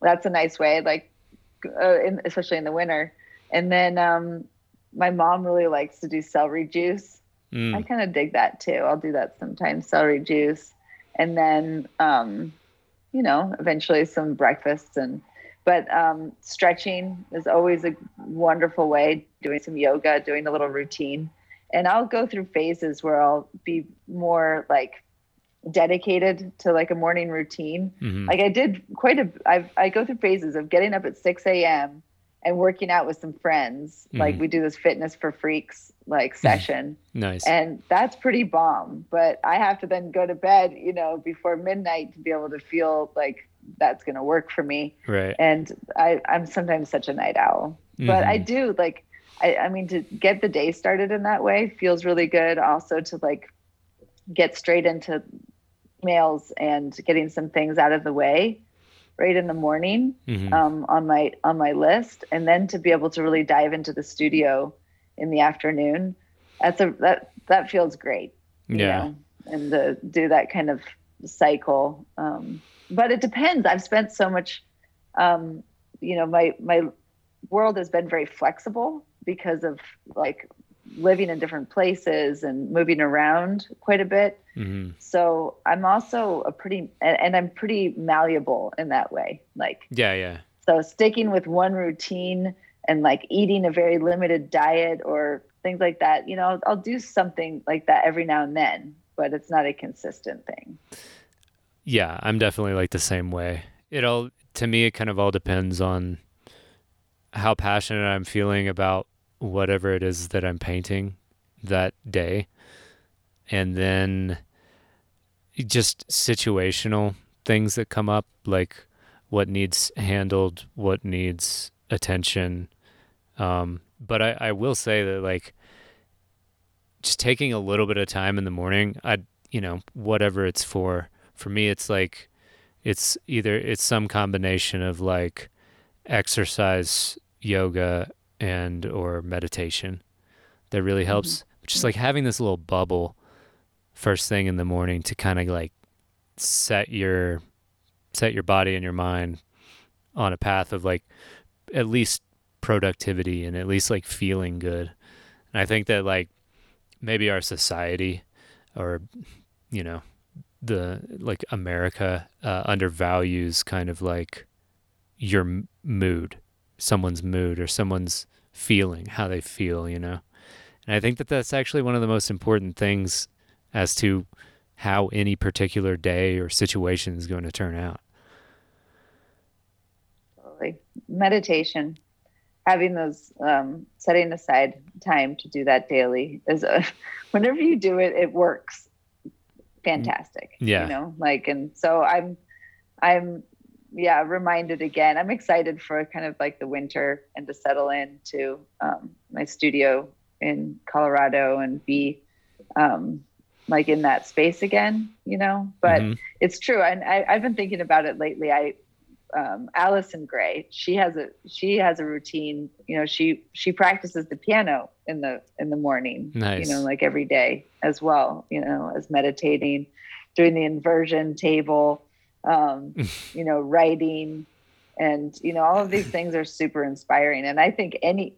that's a nice way. Like, uh, in, especially in the winter. And then um, my mom really likes to do celery juice. Mm. I kind of dig that too. I'll do that sometimes, celery juice, and then um, you know, eventually some breakfast and but um, stretching is always a wonderful way doing some yoga doing a little routine and i'll go through phases where i'll be more like dedicated to like a morning routine mm-hmm. like i did quite a I've, i go through phases of getting up at 6 a.m and working out with some friends. Mm-hmm. Like we do this fitness for freaks like session. nice. And that's pretty bomb. But I have to then go to bed, you know, before midnight to be able to feel like that's going to work for me. Right. And I, I'm sometimes such a night owl, mm-hmm. but I do like, I, I mean, to get the day started in that way feels really good. Also to like get straight into mails and getting some things out of the way right in the morning mm-hmm. um, on my on my list, and then to be able to really dive into the studio in the afternoon. That's a that that feels great. Yeah, know, and to do that kind of cycle. Um, but it depends. I've spent so much. Um, you know, my my world has been very flexible because of like living in different places and moving around quite a bit. Mm-hmm. So I'm also a pretty, and, and, I'm pretty malleable in that way. Like, yeah, yeah. So sticking with one routine and like eating a very limited diet or things like that, you know, I'll do something like that every now and then, but it's not a consistent thing. Yeah, I'm definitely like the same way. It all, to me, it kind of all depends on how passionate I'm feeling about whatever it is that I'm painting that day. And then just situational things that come up, like what needs handled, what needs attention. Um, but I, I will say that, like, just taking a little bit of time in the morning, I, you know, whatever it's for, for me, it's like, it's either, it's some combination of like exercise, yoga, and or meditation that really helps. Mm-hmm. Just like having this little bubble first thing in the morning to kind of like set your set your body and your mind on a path of like at least productivity and at least like feeling good. And I think that like maybe our society or you know the like America uh, undervalues kind of like your mood someone's mood or someone's feeling, how they feel, you know. And I think that that's actually one of the most important things as to how any particular day or situation is going to turn out. Totally. Meditation, having those, um, setting aside time to do that daily is a, whenever you do it, it works fantastic. Yeah. You know, like, and so I'm, I'm yeah, reminded again. I'm excited for kind of like the winter and to settle into um, my studio in Colorado and be um, like in that space again, you know. But mm-hmm. it's true, and I, have been thinking about it lately. I um, Allyson Grey, she has a she has a routine. You know, she she practices the piano in the in the morning. Nice. You know, like every day as well. You know, as meditating, doing the inversion table um, you know, writing, and you know, all of these things are super inspiring. And I think any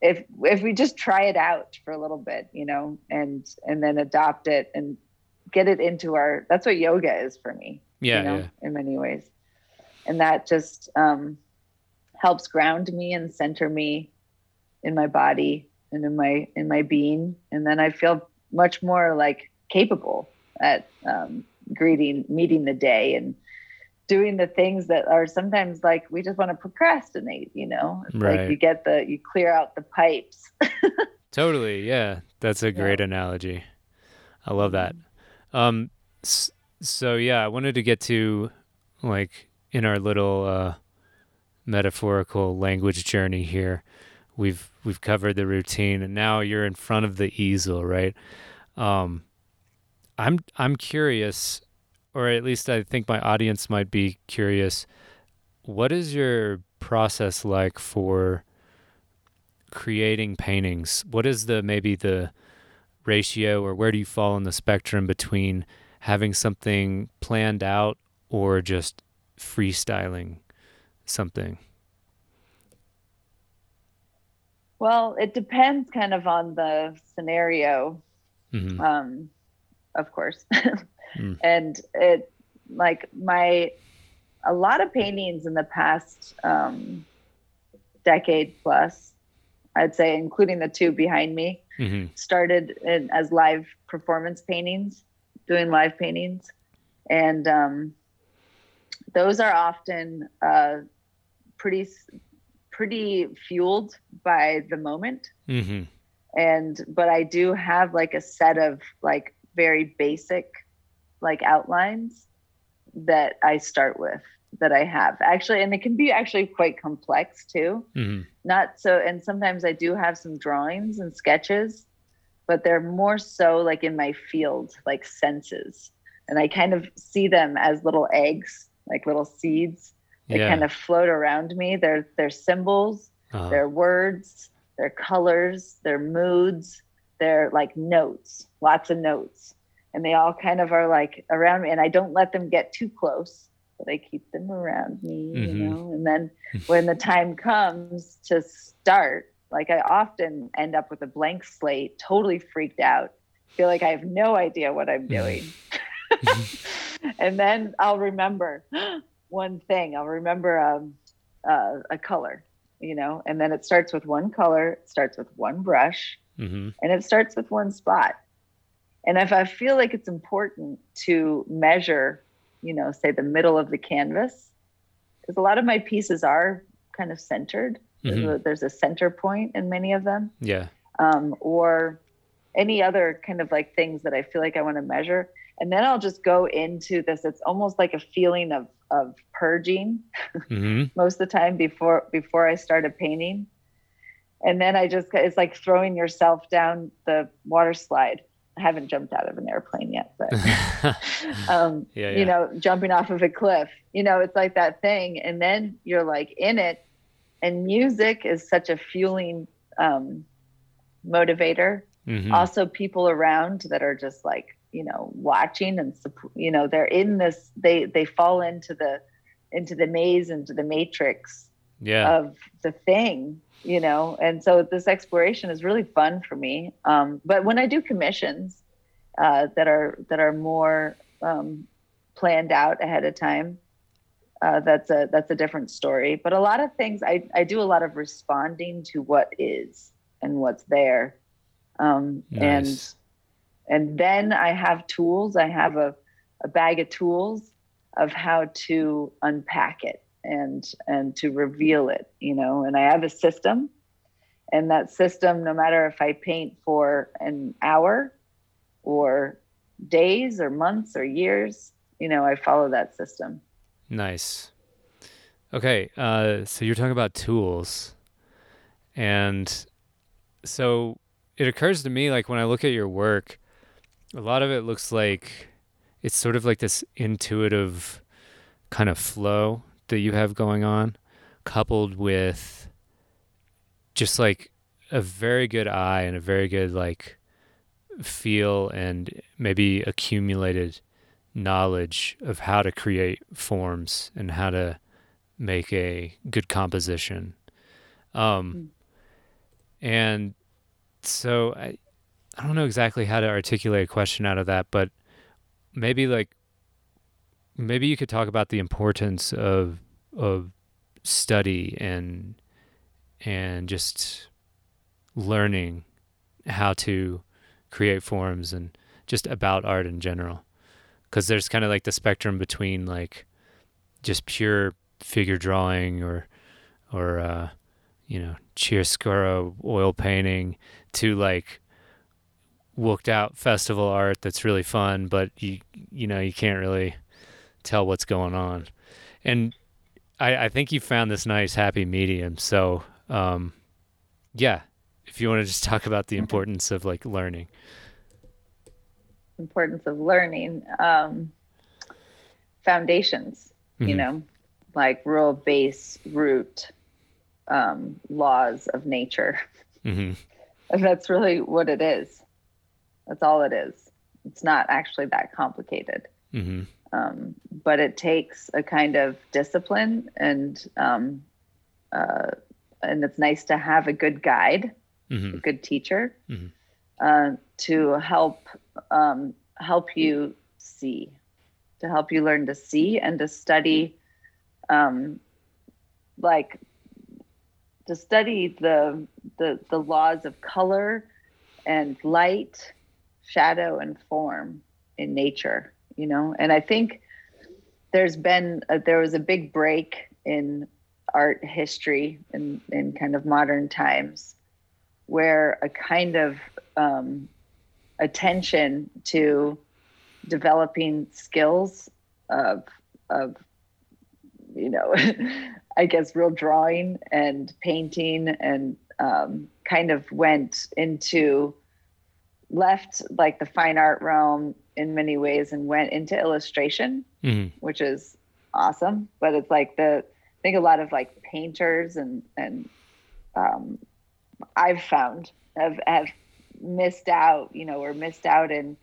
if if we just try it out for a little bit, you know, and and then adopt it and get it into our that's what yoga is for me. Yeah, you know, yeah. in many ways. And that just um, helps ground me and center me in my body and in my in my being and then i feel much more like capable at um, greeting meeting the day and doing the things that are sometimes like we just want to procrastinate you know it's Right. like you get the you clear out the pipes Totally. Yeah. That's a great analogy. I love that. Um so yeah, I wanted to get to like in our little uh metaphorical language journey here. We've we've covered the routine and now you're in front of the easel, right? Um I'm I'm curious or at least I think my audience might be curious. What is your process like for creating paintings? What is the maybe the ratio or where do you fall in the spectrum between having something planned out or just freestyling something? well it depends kind of on the scenario hmm um of course. Mm. and it like my a lot of paintings in the past um decade plus i'd say including the two behind me hmm started in, as live performance paintings doing live paintings. And um those are often uh pretty pretty fueled by the moment. Hmm and but i do have like a set of like very basic like outlines that i start with that i have. Actually and it can be actually quite complex too. Hmm not so and sometimes i do have some drawings and sketches but they're more so like in my field like senses. And i kind of see them as little eggs like little seeds that Yeah. kind of float around me. They're they're symbols Uh-huh. their words, their colors, their moods, their like notes, lots of notes. And they all kind of are like around me. And I don't let them get too close, but I keep them around me, Mhm. you know. And then when the time comes to start, like I often end up with a blank slate, totally freaked out, feel like I have no idea what I'm doing. and then I'll remember one thing. I'll remember um, uh, a color, you know, and then it starts with one color, it starts with one brush, hmm and it starts with one spot. And if I feel like it's important to measure, you know, say the middle of the canvas, because a lot of my pieces are kind of centered. There's, Mhm. a, there's a center point in many of them Yeah. um, or any other kind of like things that I feel like I want to measure. And then I'll just go into this. It's almost like a feeling of of purging hmm most of the time before before I start a painting. And then I just it's like throwing yourself down the water slide. I haven't jumped out of an airplane yet, but um, Yeah, yeah. you know, jumping off of a cliff. You know, it's like that thing, and then you're like in it. And music is such a fueling um, motivator. Mhm. Also, people around that are just like you know watching and you know they're in this. They they fall into the into the maze into the matrix yeah. of the thing you know? And so this exploration is really fun for me. Um, but when i do commissions uh, that are that are more um, planned out ahead of time uh, that's a that's a different story. But a lot of things i i do a lot of responding to what is and what's there. Um, and and then i have tools. I have a, a bag of tools of how to unpack it and and to reveal it you know and i have a system. And that system no matter if i paint for an hour or days or months or years you know i follow that system. Nice. Okay, uh, so you're talking about tools, and so it occurs to me like when I look at your work, a lot of it looks like it's sort of like this intuitive kind of flow that you have going on, coupled with just like a very good eye and a very good like feel and maybe accumulated knowledge of how to create forms and how to make a good composition. Um, and so I, I don't know exactly how to articulate a question out of that, but maybe like maybe you could talk about the importance of of study and and just learning how to create forms and just about art in general. Because there's kind of like the spectrum between like just pure figure drawing or or uh, you know chiaroscuro oil painting to like worked out festival art that's really fun, but you you know you can't really tell what's going on. And I, I think you found this nice happy medium. So um, yeah, if you want to just talk about the Mm-hmm. importance of like learning. importance of learning um, foundations you Mhm. know like rule base root um, laws of nature hmm and that's really what it is that's all it is it's not actually that complicated hmm um, but it takes a kind of discipline and um, uh, and it's nice to have a good guide hmm a good teacher Mhm. uh, to help um, help you see, to help you learn to see and to study, um, like to study the the the laws of color and light, shadow and form in nature. You know, and I think there's been a, there was a big break in art history in in kind of modern times where a kind of um, attention to developing skills of of you know i guess real drawing and painting and um, kind of went into left like the fine art realm in many ways and went into illustration hmm which is awesome. But it's like the I think a lot of like painters and and um, I've found have have missed out, you know, or missed out in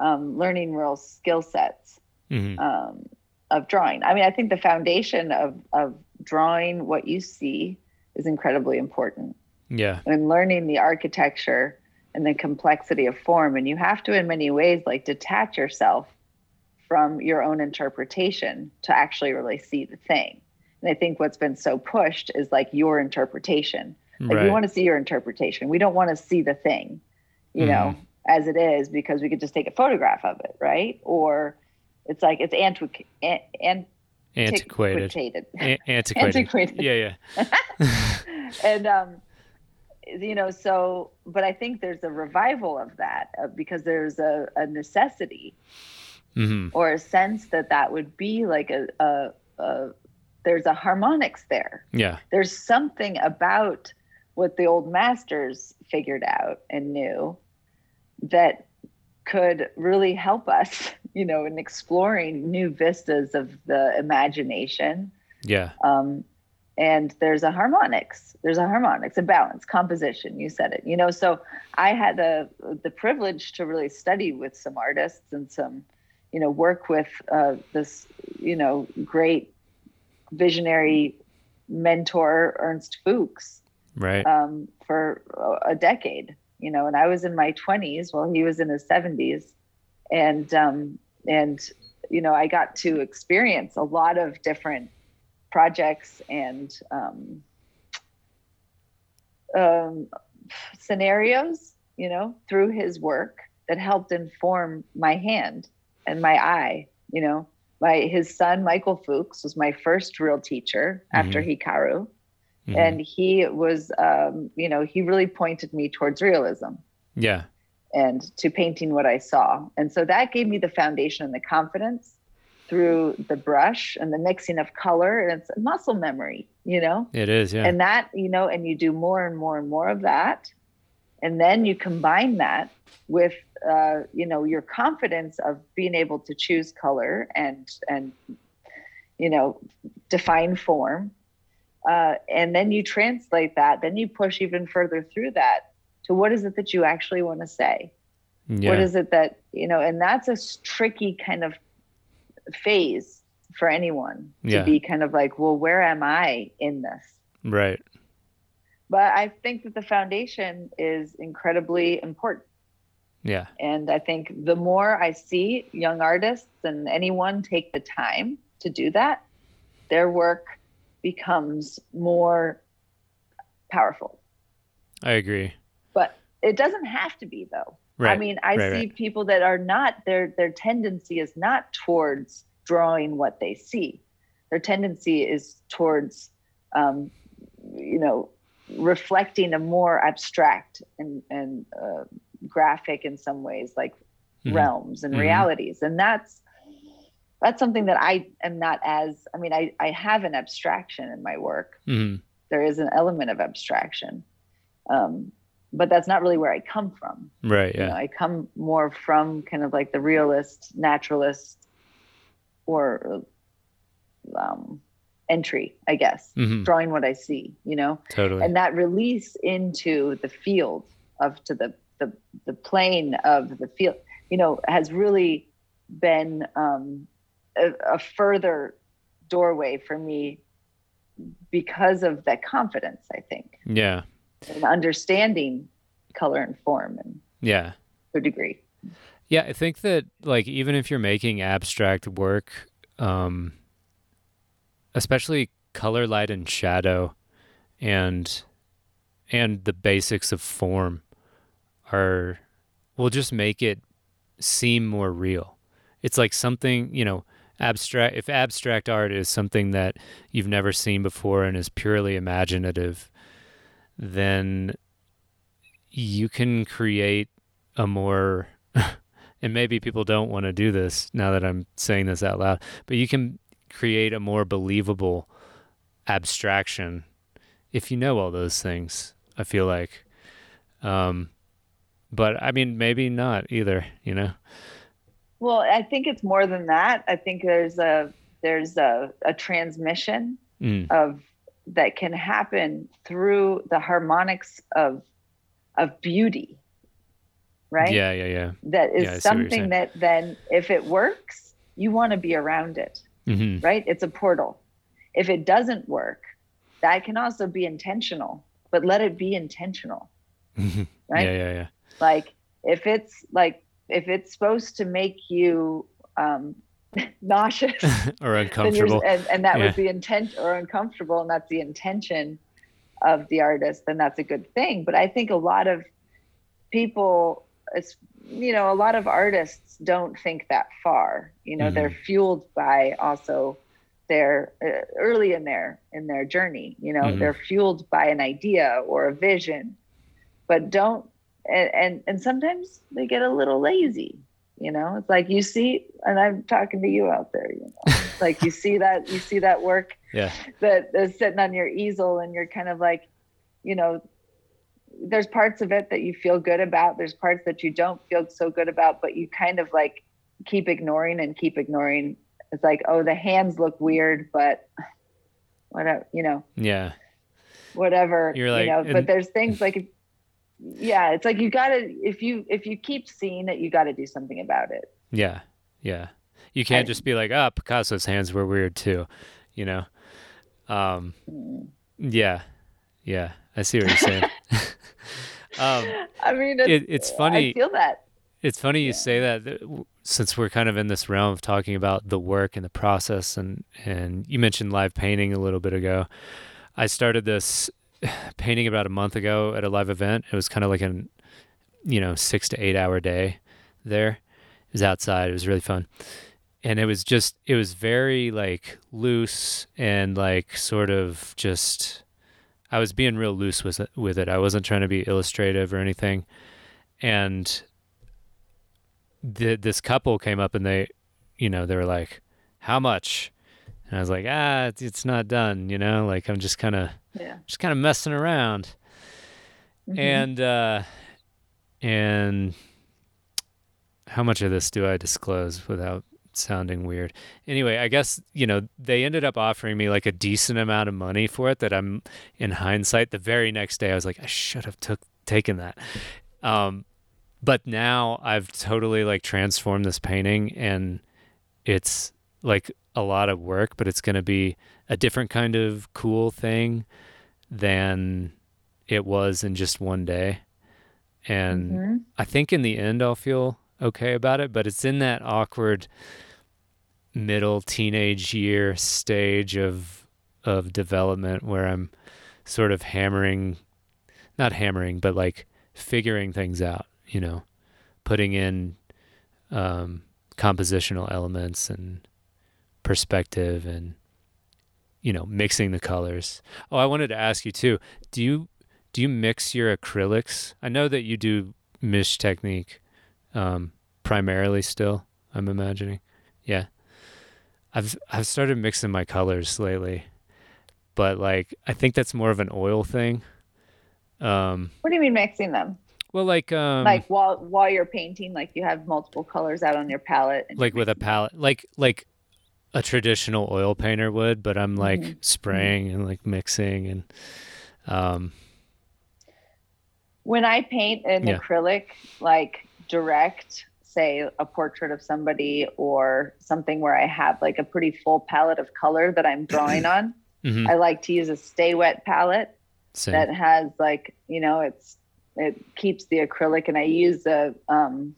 um, learning real skill sets hmm um, of drawing. I mean, I think the foundation of of drawing what you see is incredibly important Yeah. and learning the architecture and the complexity of form and you have to in many ways like detach yourself from your own interpretation to actually really see the thing and i think what's been so pushed is like your interpretation like right. we want to see your interpretation we don't want to see the thing you know as it is because we could just take a photograph of it right or it's like it's antiqu- an- an- antiquated. antiquated antiquated. Antiquated. Yeah, yeah. and um you know so but i think there's a revival of that uh, because there's a, a necessity hmm or a sense that that would be like a, a, a there's a harmonics there Yeah. there's something about what the old masters figured out and knew that could really help us you know in exploring new vistas of the imagination Yeah. um, and there's a harmonics there's a harmonics a balance composition you said it you know so i had the the privilege to really study with some artists and some you know work with uh, this you know great visionary mentor ernst fuchs Right. um, for a decade, you know, and I was in my 20s while he was in his 70s. And, um, and, you know, I got to experience a lot of different projects and um, um, scenarios, you know, through his work that helped inform my hand and my eye, you know. My his son Michael Fuchs was my first real teacher after Hikaru Mhm. and he was um, you know he really pointed me towards realism yeah. and to painting what i saw and so that gave me the foundation and the confidence through the brush and the mixing of color and it's muscle memory you know It is. Yeah. and that you know and you do more and more and more of that and then you combine that with uh, you know your confidence of being able to choose color and and you know define form uh, and then you translate that then you push even further through that to what is it that you actually want to say yeah. what is it that you know and that's a tricky kind of phase for anyone to Yeah. be kind of like well where am i in this right. but I think that the foundation is incredibly important. Yeah. And I think the more I see young artists and anyone take the time to do that, their work becomes more powerful. I agree. But it doesn't have to be, though. Right. I mean, I right, see right. people that are not their their tendency is not towards drawing what they see. Their tendency is towards, um, you know, reflecting a more abstract and and uh, graphic in some ways, like mm-hmm. realms and mm-hmm. realities, and that's that's something that I am not as. I mean, I I have an abstraction in my work. Mm-hmm. There is an element of abstraction. Um, but that's not really where I come from. Right. Yeah. You know, I come more from kind of like the realist, naturalist, or um, entry, I guess, mm-hmm. drawing what I see. You know. Totally. And that release into the field of to the the the plane of the field, you know, has really been um, a, a further doorway for me because of that confidence. I think. Yeah and understanding color and form and yeah. to a degree. Yeah i think that like even if you're making abstract work um especially color light and shadow and and the basics of form are will just make it seem more real. It's like something you know abstract if abstract art is something that you've never seen before and is purely imaginative then you can create a more and maybe people don't want to do this now that I'm saying this out loud, but you can create a more believable abstraction if you know all those things. I feel like, um, but I mean, maybe not either. You know. Well, I think it's more than that. I think there's a there's a, a transmission mm. of that can happen through the harmonics of of beauty right? Yeah yeah yeah. That is yeah, something that then if it works you want to be around it mm-hmm. right? It's a portal. If it doesn't work that can also be intentional but let it be intentional mm-hmm. right? Yeah yeah yeah. Like if it's like if it's supposed to make you um, nauseous or uncomfortable and, and that yeah. was the intent or uncomfortable and that's the intention of the artist then that's a good thing but i think a lot of people it's you know a lot of artists don't think that far you know mm-hmm. they're fueled by also their uh, early in their in their journey you know mm-hmm. they're fueled by an idea or a vision but don't and, and and sometimes they get a little lazy you know? It's like you see and i'm talking to you out there you know? Like you see that you see that work yeah. that is sitting on your easel and you're kind of like you know there's parts of it that you feel good about there's parts that you don't feel so good about but you kind of like keep ignoring and keep ignoring. It's like oh the hands look weird but whatever you know. Yeah. Whatever you're like you know but there's things like yeah it's like you gotta if you if you keep seeing it you gotta do something about it. Yeah yeah. You can't just be like oh picasso's hands were weird too you know? Um mm. yeah yeah i see what you're saying. Um i mean it's, it, it's funny i feel that. it's funny you say that since we're kind of in this realm of talking about the work and the process and and you mentioned live painting a little bit ago. I started this painting about a month ago at a live event. It was kind of like an, you know, six to eight hour day there. It was outside. It was really fun. And it was just, it was very like loose and like sort of just, I was being real loose with it, with it. I wasn't trying to be illustrative or anything. And the, this couple came up and they, you know, they were like, how much? And I was like, ah, it's, it's not done, you know, like I'm just kind of yeah. just kind of messing around. Mm-hmm. And uh, and how much of this do I disclose without sounding weird? Anyway, I guess you know they ended up offering me like a decent amount of money for it. That I'm in hindsight, the very next day I was like, I should have took taken that. Um, but now I've totally like transformed this painting, and it's like a lot of work, but it's going to be a different kind of cool thing than it was in just one day. And mm-hmm. I think in the end I'll feel okay about it, but it's in that awkward middle teenage year stage of of development where I'm sort of hammering not hammering, but like figuring things out, you know, putting in um, compositional elements and perspective and you know mixing the colors. Oh, I wanted to ask you too. Do you do you mix your acrylics? I know that you do Mish technique um, primarily still. I'm imagining. Yeah. I've I've started mixing my colors lately, but like I think that's more of an oil thing. Um, what do you mean mixing them? Well, like um, like while while you're painting, like you have multiple colors out on your palette. Like with a palette, like like a traditional oil painter would, but I'm like mm-hmm. spraying and like mixing and um. When I paint an yeah. acrylic, like direct, say a portrait of somebody or something where I have like a pretty full palette of color that I'm drawing on, mm-hmm. I like to use a stay wet palette Same. that has like you know it's it keeps the acrylic, and I use the um,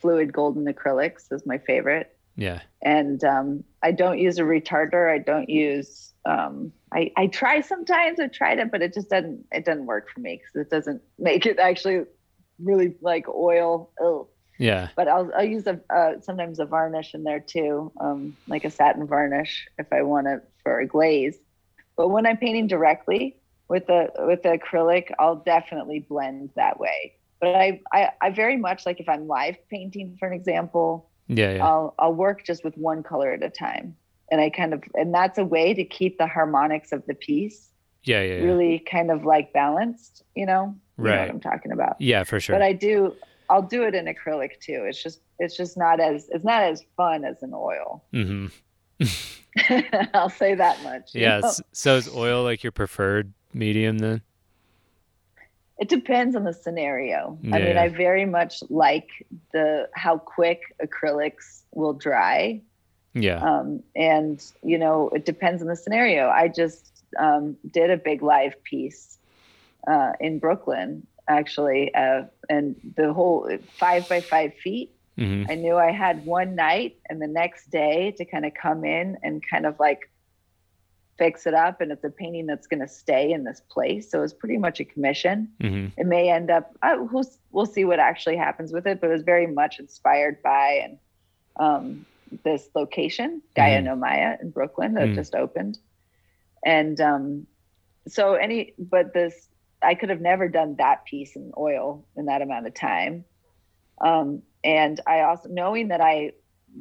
fluid golden acrylics is my favorite. Yeah. And um, I don't use a retarder. I don't use. Um, I I try sometimes. I tried it, but it just doesn't. It doesn't work for me because it doesn't make it actually really like oil. Ugh. Yeah. But I'll I'll use a uh, sometimes a varnish in there too, um, like a satin varnish if I want it for a glaze. But when I'm painting directly, with the with the acrylic, I'll definitely blend that way. But I, I, I very much like if I'm live painting, for an example, yeah, yeah, I'll I'll work just with one color at a time, and I kind of and that's a way to keep the harmonics of the piece, yeah, yeah, yeah. really kind of like balanced. You know, you right? Know what I'm talking about. Yeah, for sure. But I do. I'll do it in acrylic too. It's just it's just not as it's not as fun as an oil. Mm-hmm. I'll say that much. Yeah. So is oil like your preferred medium then? It depends on the scenario. Yeah. I mean, I very much like the how quick acrylics will dry. Yeah. Um, and you know, it depends on the scenario. I just um, did a big live piece uh, in Brooklyn, actually, uh, and the whole five by five feet. Mm-hmm. I knew I had one night and the next day to kind of come in and kind of like fix it up and it's a painting that's going to stay in this place so it's pretty much a commission mm-hmm. it may end up uh, we'll, we'll see what actually happens with it but it was very much inspired by and um, this location gaia mm-hmm. nomaya in brooklyn that mm-hmm. just opened and um, so any but this i could have never done that piece in oil in that amount of time um, and i also knowing that i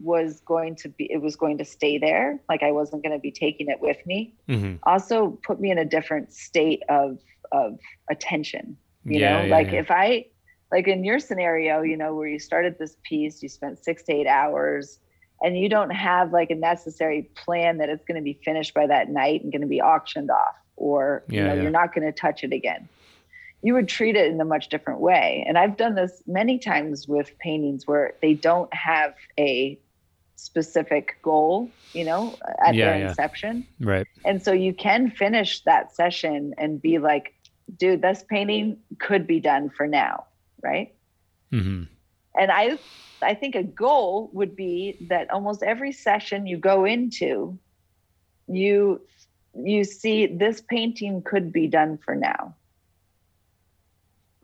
was going to be it was going to stay there like i wasn't going to be taking it with me mm-hmm. also put me in a different state of of attention you yeah, know yeah, like yeah. if i like in your scenario you know where you started this piece you spent six to eight hours and you don't have like a necessary plan that it's going to be finished by that night and going to be auctioned off or you know you're not going to touch it again you would treat it in a much different way. And I've done this many times with paintings where they don't have a specific goal, you know, at yeah, their yeah. inception. Right. And so you can finish that session and be like, dude, this painting could be done for now. Right. Mm-hmm. And I, I think a goal would be that almost every session you go into, you, you see this painting could be done for now.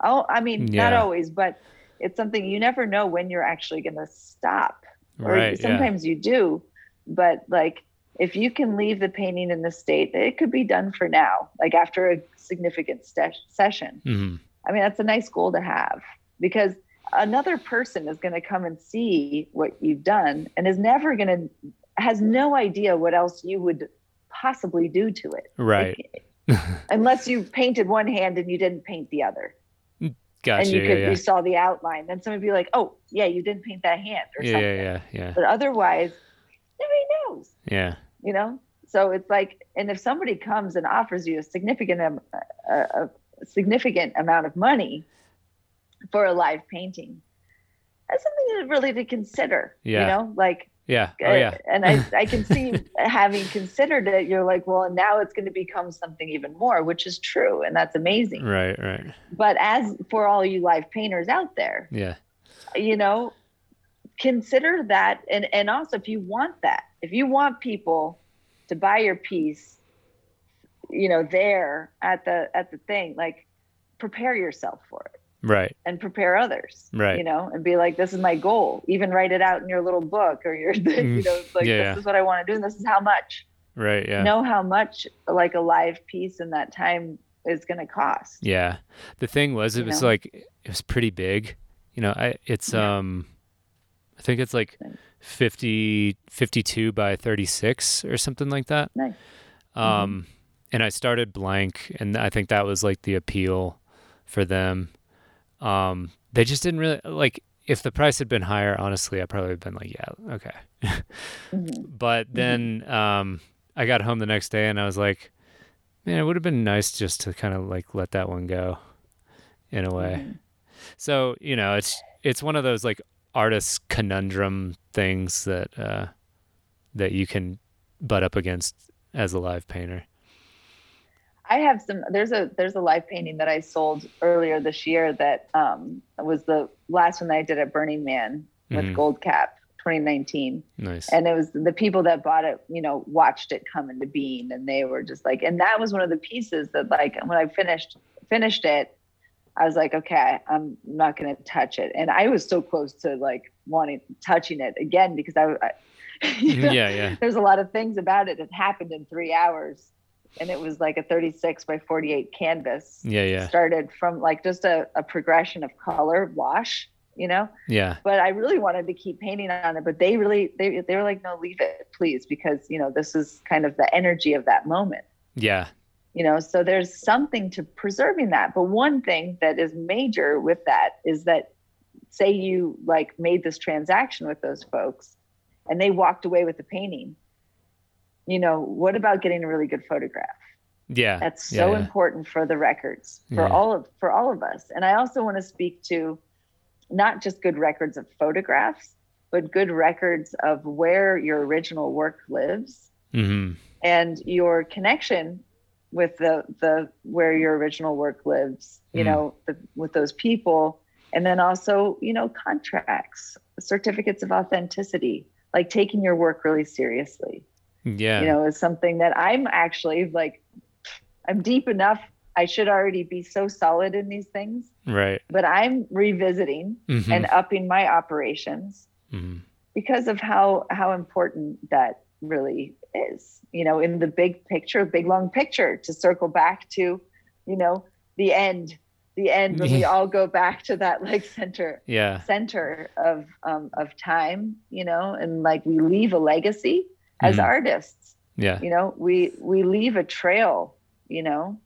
Oh, I mean, yeah. not always, but it's something you never know when you're actually going to stop or sometimes yeah. you do but like if you can leave the painting in the state it could be done for now like after a significant st- session mm-hmm. i mean that's a nice goal to have because another person is going to come and see what you've done and is never going to has no idea what else you would possibly do to it right like, unless you painted one hand and you didn't paint the other Gotcha, and you could yeah, yeah. you saw the outline. Then someone would be like, "Oh, yeah, you didn't paint that hand or yeah, something." Yeah, yeah, yeah. But otherwise, nobody knows. Yeah. You know, so it's like, and if somebody comes and offers you a significant um, a, a significant amount of money for a live painting, that's something to really to consider. Yeah. You know, like yeah. Oh, yeah. and I, I can see having considered it, you're like, well, now it's going to become something even more, which is true. And that's amazing. Right, right. But as for all you live painters out there, yeah, you know, consider that. And, and also, if you want that, if you want people to buy your piece, you know, there at the, at the thing, like prepare yourself for it. Right. and prepare others. Right. You know, and be like, this is my goal. Even write it out in your little book or your, you know, like, Mm. Yeah, this yeah. is what I want to do. And this is how much. Right. Yeah. Know how much like a live piece in that time is going to cost. Yeah. The thing was, it You was know? like it was pretty big. You know, I it's Yeah. um, I think it's like Nice. 50, 52 by thirty six or something like that. Nice. Um, and I started blank, and I think that was like the appeal for them. Um, they just didn't really like. If the price had been higher, honestly, I probably would have been like, yeah, okay. Mhm. But then um, I got home the next day and I was like, man, it would have been nice just to kind of like let that one go in a way. Mhm. So, you know, it's it's one of those like artist conundrum things that uh that you can butt up against as a live painter. I have some. There's a there's a live painting that I sold earlier this year that um, was the last one that I did at Burning Man with Mhm. Gold Cap 2019, Nice. and it was the people that bought it. You know, watched it come into being, and they were just like, and that was one of the pieces that like when I finished finished it, I was like, okay, I'm not going to touch it, and I was so close to like wanting touching it again because I. I you know, yeah, yeah. there's a lot of things about it that happened in three hours and it was like a 36 by 48 canvas Yeah, yeah. started from like just a, a progression of color wash you know Yeah. but i really wanted to keep painting on it but they really they, they were like no leave it please because you know this is kind of the energy of that moment Yeah. you know so there's something to preserving that but one thing that is major with that is that say you like made this transaction with those folks and they walked away with the painting you know what about getting a really good photograph Yeah. that's so yeah. important for the records for Yeah. all of for all of us and i also want to speak to not just good records of photographs but good records of where your original work lives Mhm. and your connection with the the where your original work lives you Mm. know the, with those people and then also you know contracts certificates of authenticity like taking your work really seriously Yeah. you know is something that i'm actually like i'm deep enough i should already be so solid in these things right. but i'm revisiting Mhm. and upping my operations Mhm. because of how how important that really is you know in the big picture big long picture to circle back to you know the end the end when we all go back to that like center Yeah. center of um, of time you know and like we leave a legacy as Mhm. artists Yeah. you know we we leave a trail you know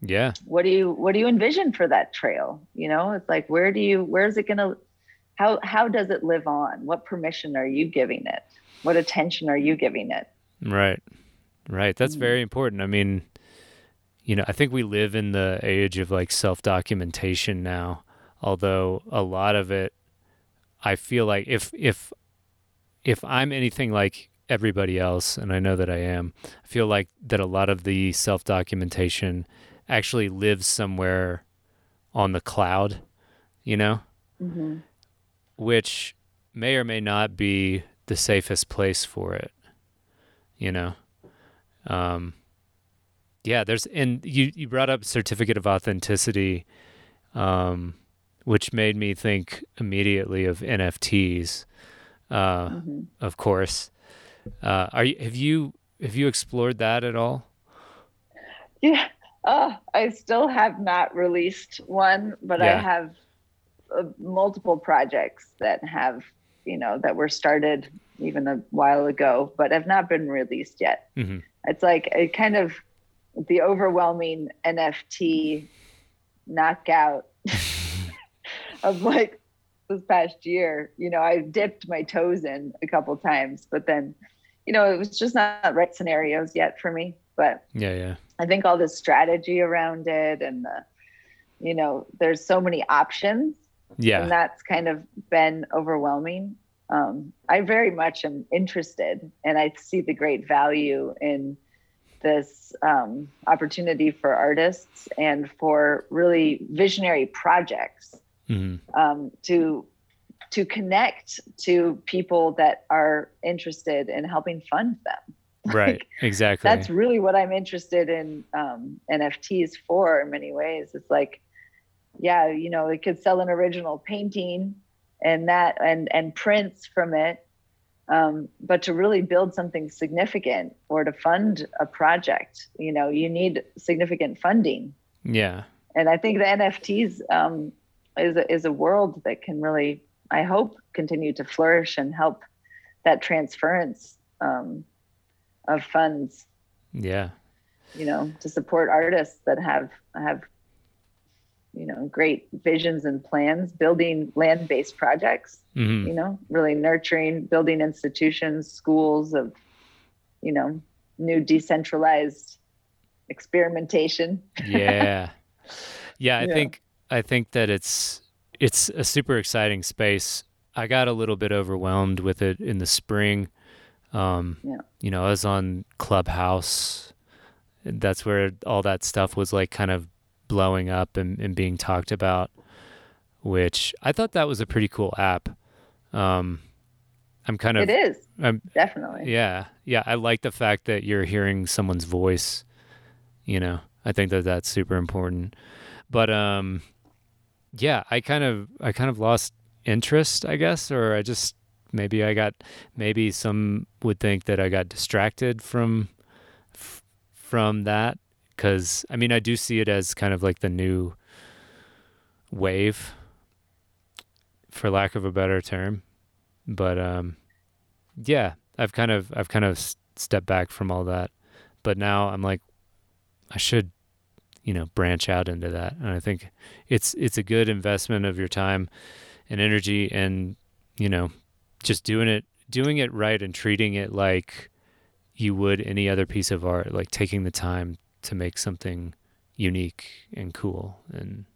Yeah. what do you what do you envision for that trail you know it's like where do you where is it going to how how does it live on what permission are you giving it what attention are you giving it Right. Right. That's Mhm. very important. I mean, you know, I think we live in the age of like self documentation now, although a lot of it I feel like if if if I'm anything like everybody else, and I know that I am, I feel like that a lot of the self documentation actually lives somewhere on the cloud, you know? mm-hmm. which may or may not be the safest place for it you know um yeah there's and you you brought up certificate of authenticity um which made me think immediately of NFTs uh Mm-hmm. of course uh are you have you have you explored that at all? Yeah. Oh i still have not released one but i have uh, multiple projects that have you know that were started even a while ago but have not been released yet. Mhm. it's like a kind of the overwhelming nft knockout of like this past year you know i dipped my toes in a couple times but then you know it was just not right scenarios yet for me. But yeah yeah. I think all the strategy around it and the, you know, there's so many options, yeah. And that's kind of been overwhelming. Um, I very much am interested, and I see the great value in this um, opportunity for artists and for really visionary projects hmm um, to to connect to people that are interested in helping fund them right exactly that's really what I'm interested in um, NFTs for in many ways. It's like, yeah, you know, it could sell an original painting and that and and prints from it. Um, but to really build something significant or to fund a project, you know, you need significant funding. Yeah. And I think the NFTs um, is a, is a world that can really, I hope, continue to flourish and help that transference um, of funds. Yeah. You know, to support artists that have have you know great visions and plans building land-based projects mm-hmm. you know really nurturing building institutions schools of you know new decentralized experimentation yeah yeah i yeah. think i think that it's it's a super exciting space i got a little bit overwhelmed with it in the spring um yeah. you know i was on clubhouse that's where all that stuff was like kind of blowing up and, and being talked about, which I thought that was a pretty cool app. Um, I'm kind of. It is. I'm, definitely. Yeah. Yeah. I like the fact that you're hearing someone's voice. You know, I think that that's super important. But, um, yeah, I kind of, I kind of lost interest, I guess, or I just, maybe I got, maybe some would think that I got distracted from, f- from that because I mean I do see it as kind of like the new wave, for lack of a better term. But um, yeah, I've kind of I've kind of stepped back from all that, but now I'm like, I should, you know, branch out into that, and I think it's it's a good investment of your time and energy, and you know, just doing it doing it right and treating it like you would any other piece of art, like taking the time to make something unique and cool and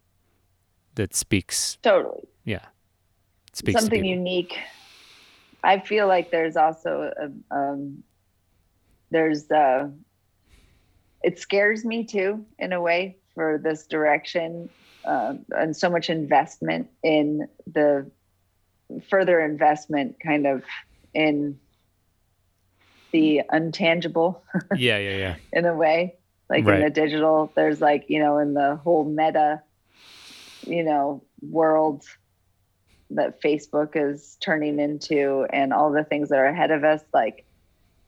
that speaks totally. Yeah. Speaks something unique. I feel like there's also a, um, there's uh it scares me too in a way for this direction uh, and so much investment in the further investment kind of in the untangible yeah yeah yeah in a way like right. in the digital there's like you know in the whole meta you know world that facebook is turning into and all the things that are ahead of us like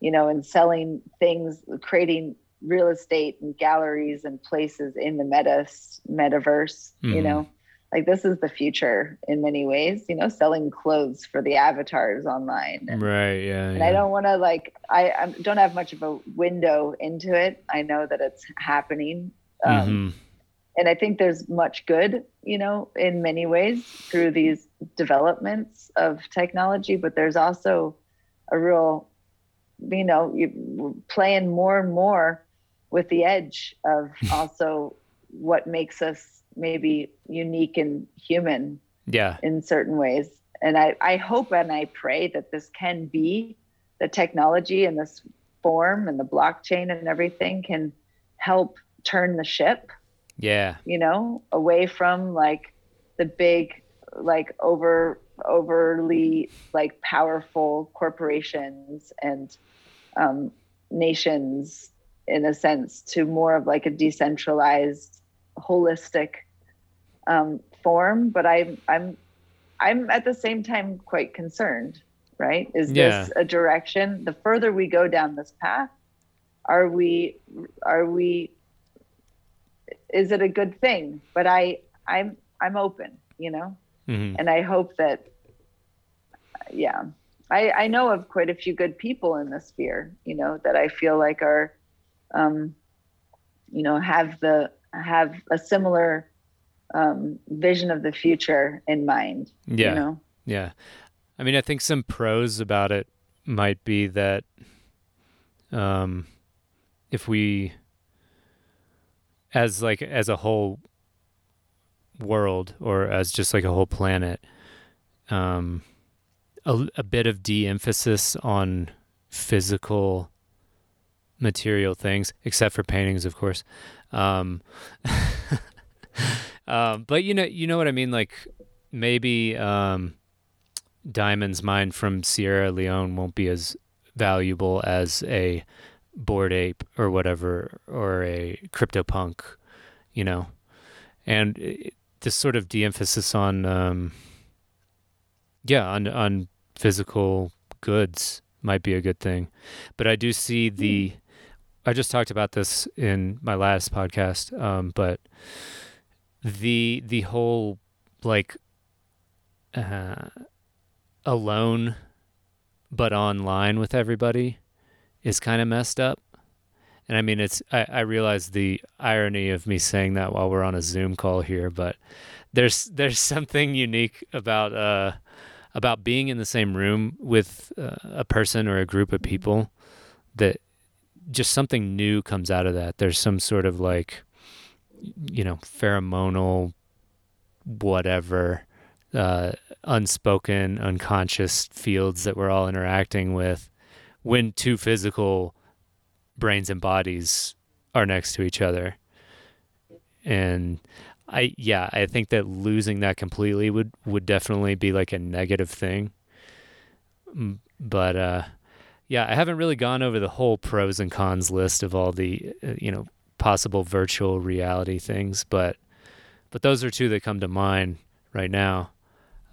you know in selling things creating real estate and galleries and places in the meta metaverse mm-hmm. you know like this is the future in many ways you know selling clothes for the avatars online and, right yeah and yeah. i don't want to like I, I, don't have much of a window into it i know that it's happening um, mm-hmm. and i think there's much good you know in many ways through these developments of technology but there's also a real you know you playing more and more with the edge of also what makes us maybe unique and human yeah. in certain ways. And i i hope and i pray that this can be the technology and this form and the blockchain and everything can help turn the ship yeah. you know away from like the big like over overly like powerful corporations and um, nations in a sense to more of like a decentralized holistic um, form, but I'm I'm I'm at the same time quite concerned. Right? Is yeah. this a direction? The further we go down this path, are we are we? Is it a good thing? But I I'm I'm open, you know, mm-hmm. and I hope that. Yeah, I I know of quite a few good people in the sphere, you know, that I feel like are, um, you know, have the have a similar um, vision of the future in mind. Yeah. You know? Yeah. I mean, I think some pros about it might be that um, if we, as like as a whole world or as just like a whole planet, um, a, a bit of de-emphasis on physical material things, except for paintings, of course. Um, Um, but you know, you know what I mean. Like maybe um, Diamond's mine from Sierra Leone won't be as valuable as a Bored Ape or whatever, or a CryptoPunk. You know, and it, this sort of de-emphasis on um, yeah on on physical goods might be a good thing but i do see the i just talked about this in my last podcast um, but the the whole like uh, alone but online with everybody is kind of messed up. And I mean, it's I, I realize the irony of me saying that while we're on a Zoom call here, but there's there's something unique about uh about being in the same room with uh, a person or a group of people that just something new comes out of that. There's some sort of like you know pheromonal whatever uh, unspoken unconscious fields that we're all interacting with when two physical brains and bodies are next to each other. And I yeah, I think that losing that completely would would definitely be like a negative thing. But uh yeah, I haven't really gone over the whole pros and cons list of all the uh, you know possible virtual reality things, but but those are two that come to mind right now.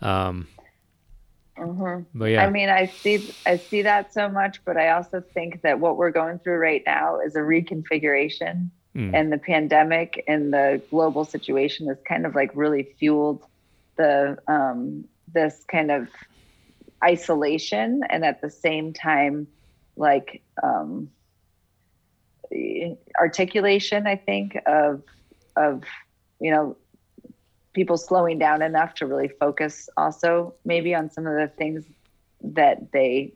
Um Mm-hmm. But yeah, I mean, I see, I see that so much, but I also think that what we're going through right now is a reconfiguration, mm. and the pandemic and the global situation has kind of like really fueled the um, this kind of isolation, and at the same time, like um, articulation. I think of of you know people slowing down enough to really focus also maybe on some of the things that they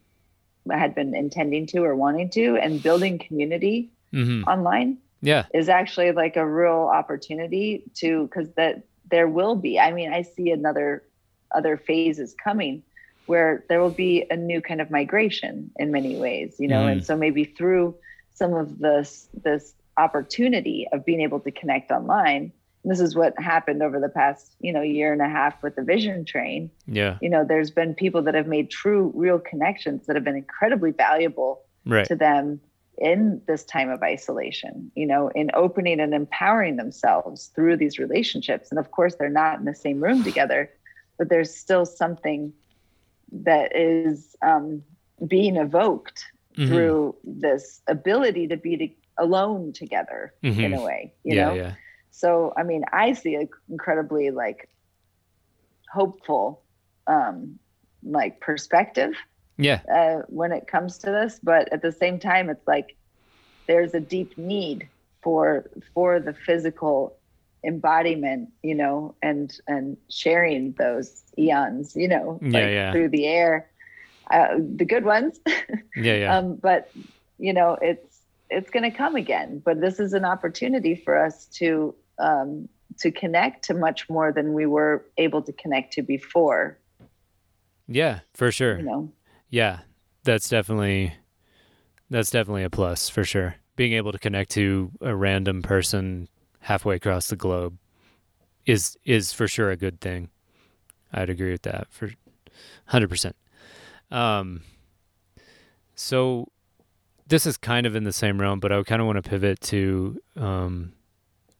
had been intending to or wanting to and building community mm-hmm. online yeah is actually like a real opportunity to because that there will be i mean i see another other phases coming where there will be a new kind of migration in many ways you know mm. and so maybe through some of this this opportunity of being able to connect online this is what happened over the past you know year and a half with the vision train yeah you know there's been people that have made true real connections that have been incredibly valuable right. to them in this time of isolation you know in opening and empowering themselves through these relationships and of course they're not in the same room together but there's still something that is um, being evoked mm-hmm. through this ability to be to, alone together mm-hmm. in a way you yeah, know yeah so, I mean, I see an incredibly like hopeful, um, like perspective. Yeah. Uh, when it comes to this, but at the same time, it's like there's a deep need for for the physical embodiment, you know, and and sharing those eons, you know, yeah, like yeah. through the air, uh, the good ones. yeah, yeah. Um, but you know, it's it's going to come again. But this is an opportunity for us to um, to connect to much more than we were able to connect to before. Yeah, for sure. You know? Yeah, that's definitely that's definitely a plus for sure. Being able to connect to a random person halfway across the globe is is for sure a good thing. I'd agree with that for hundred percent. Um, so this is kind of in the same realm, but I kind of want to pivot to um,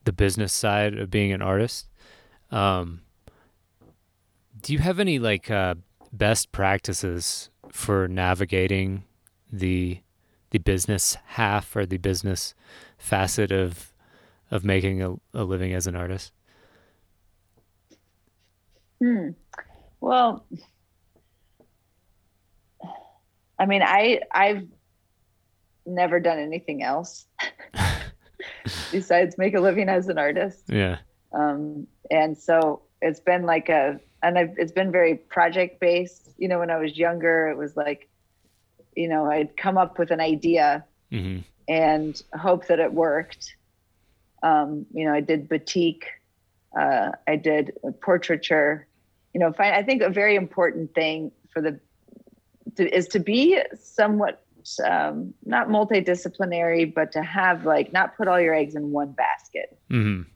the business side of being an artist. Um, do you have any like uh, best practices for navigating the the business half or the business facet of of making a, a living as an artist? Hmm. Well, I mean, I I've never done anything else. besides make a living as an artist. Yeah. Um, and so it's been like a, and I've, it's been very project based. You know, when I was younger, it was like, you know, I'd come up with an idea mm-hmm. and hope that it worked. Um, you know, I did batik, uh, I did portraiture. You know, I think a very important thing for the to, is to be somewhat um, not multidisciplinary, but to have like not put all your eggs in one basket. Mm-hmm.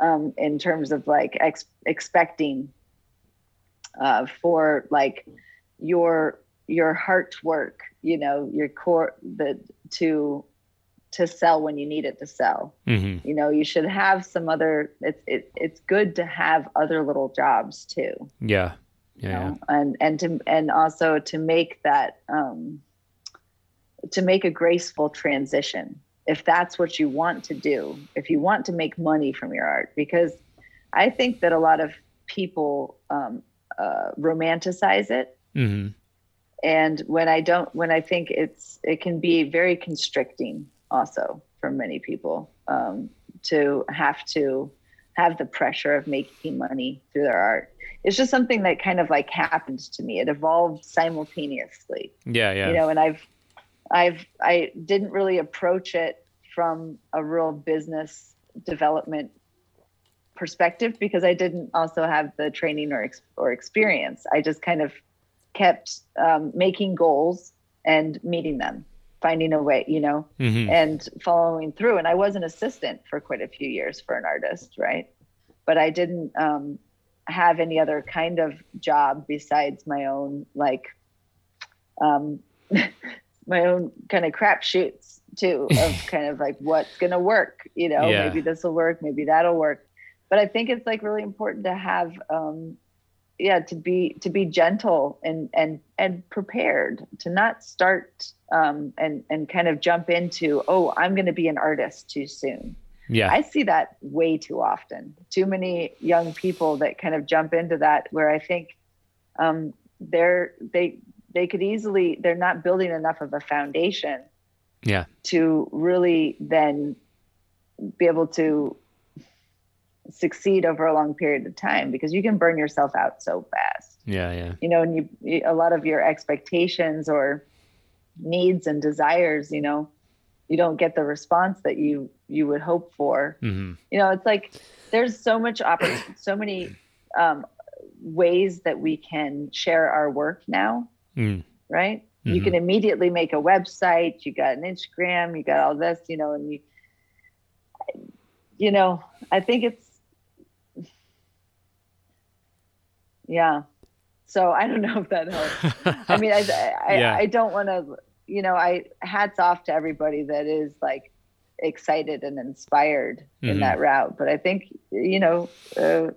Um, in terms of like ex- expecting uh, for like your your heart work, you know, your core the to to sell when you need it to sell. Mm-hmm. You know, you should have some other. It's it, it's good to have other little jobs too. Yeah. you Yeah. know, and and to and also to make that um, to make a graceful transition if that's what you want to do if you want to make money from your art because i think that a lot of people um, uh, romanticize it Mm-hmm. and when i don't when i think it's it can be very constricting also for many people um, to have to have the pressure of making money through their art it's just something that kind of like happened to me it evolved simultaneously Yeah. Yeah. you know and i've i've i didn't really approach it from a real business development perspective because i didn't also have the training or ex- or experience i just kind of kept um, making goals and meeting them finding a way you know mm-hmm. and following through and i was an assistant for quite a few years for an artist right but i didn't um, have any other kind of job besides my own like um, my own kind of crap shoots too of kind of like what's gonna work you know Yeah. maybe this will work maybe that'll work but i think it's like really important to have um yeah to be to be gentle and and and prepared to not start um and and kind of jump into oh i'm going to be an artist too soon Yeah. i see that way too often too many young people that kind of jump into that where i think um they're they they could easily they're not building enough of a foundation yeah. to really then be able to succeed over a long period of time because you can burn yourself out so fast Yeah. Yeah. you know and you, you a lot of your expectations or needs and desires you know you don't get the response that you you would hope for Mm-hmm. you know it's like there's so much opportunity so many um, ways that we can share our work now Mm. right you Mhm. can immediately make a website you got an instagram you got all this you know and you you know i think it's yeah so i don't know if that helps i mean i i, Yeah. I don't want to you know i hats off to everybody that is like excited and inspired Mhm. in that route but i think you know uh,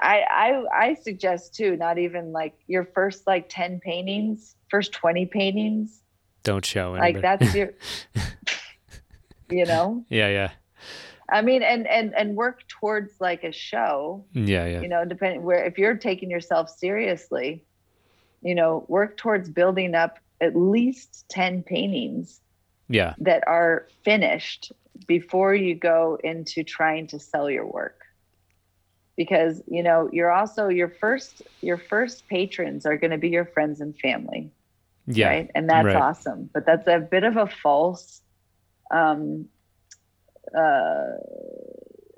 I suggest too, not even like your first like 10 paintings, first 20 paintings, Don't show like that's your you know? yeah. Yeah. I mean and and and work towards like a show, Yeah. Yeah. you know, depending where if you're taking yourself seriously, you know, work towards building up at least 10 paintings Yeah. that are finished before you go into trying to sell your work because you know you're also your first your first patrons are going to be your friends and family Yeah. right and that's right. awesome but that's a bit of a false um uh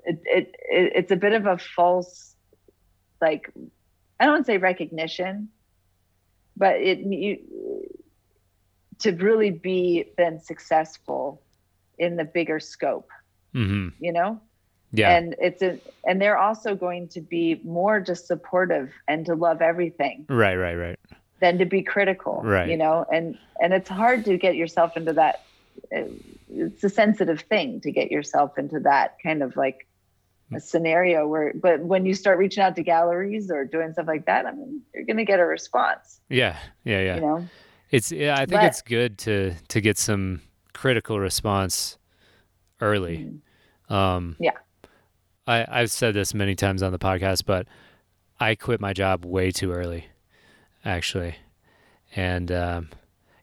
it, it, it it's a bit of a false like i don't want to say recognition but it you to really be then successful in the bigger scope Mm-hmm. you know Yeah. and it's a, and they're also going to be more just supportive and to love everything right. Right. Right. than to be critical Right. you know and and it's hard to get yourself into that uh, it's a sensitive thing to get yourself into that kind of like a scenario where but when you start reaching out to galleries or doing stuff like that i mean you're going to get a response Yeah. Yeah. Yeah. you know It's yeah, I think But- it's good to to get some critical response early. Um Yeah. I I've said this many times on the podcast, but I quit my job way too early actually. And um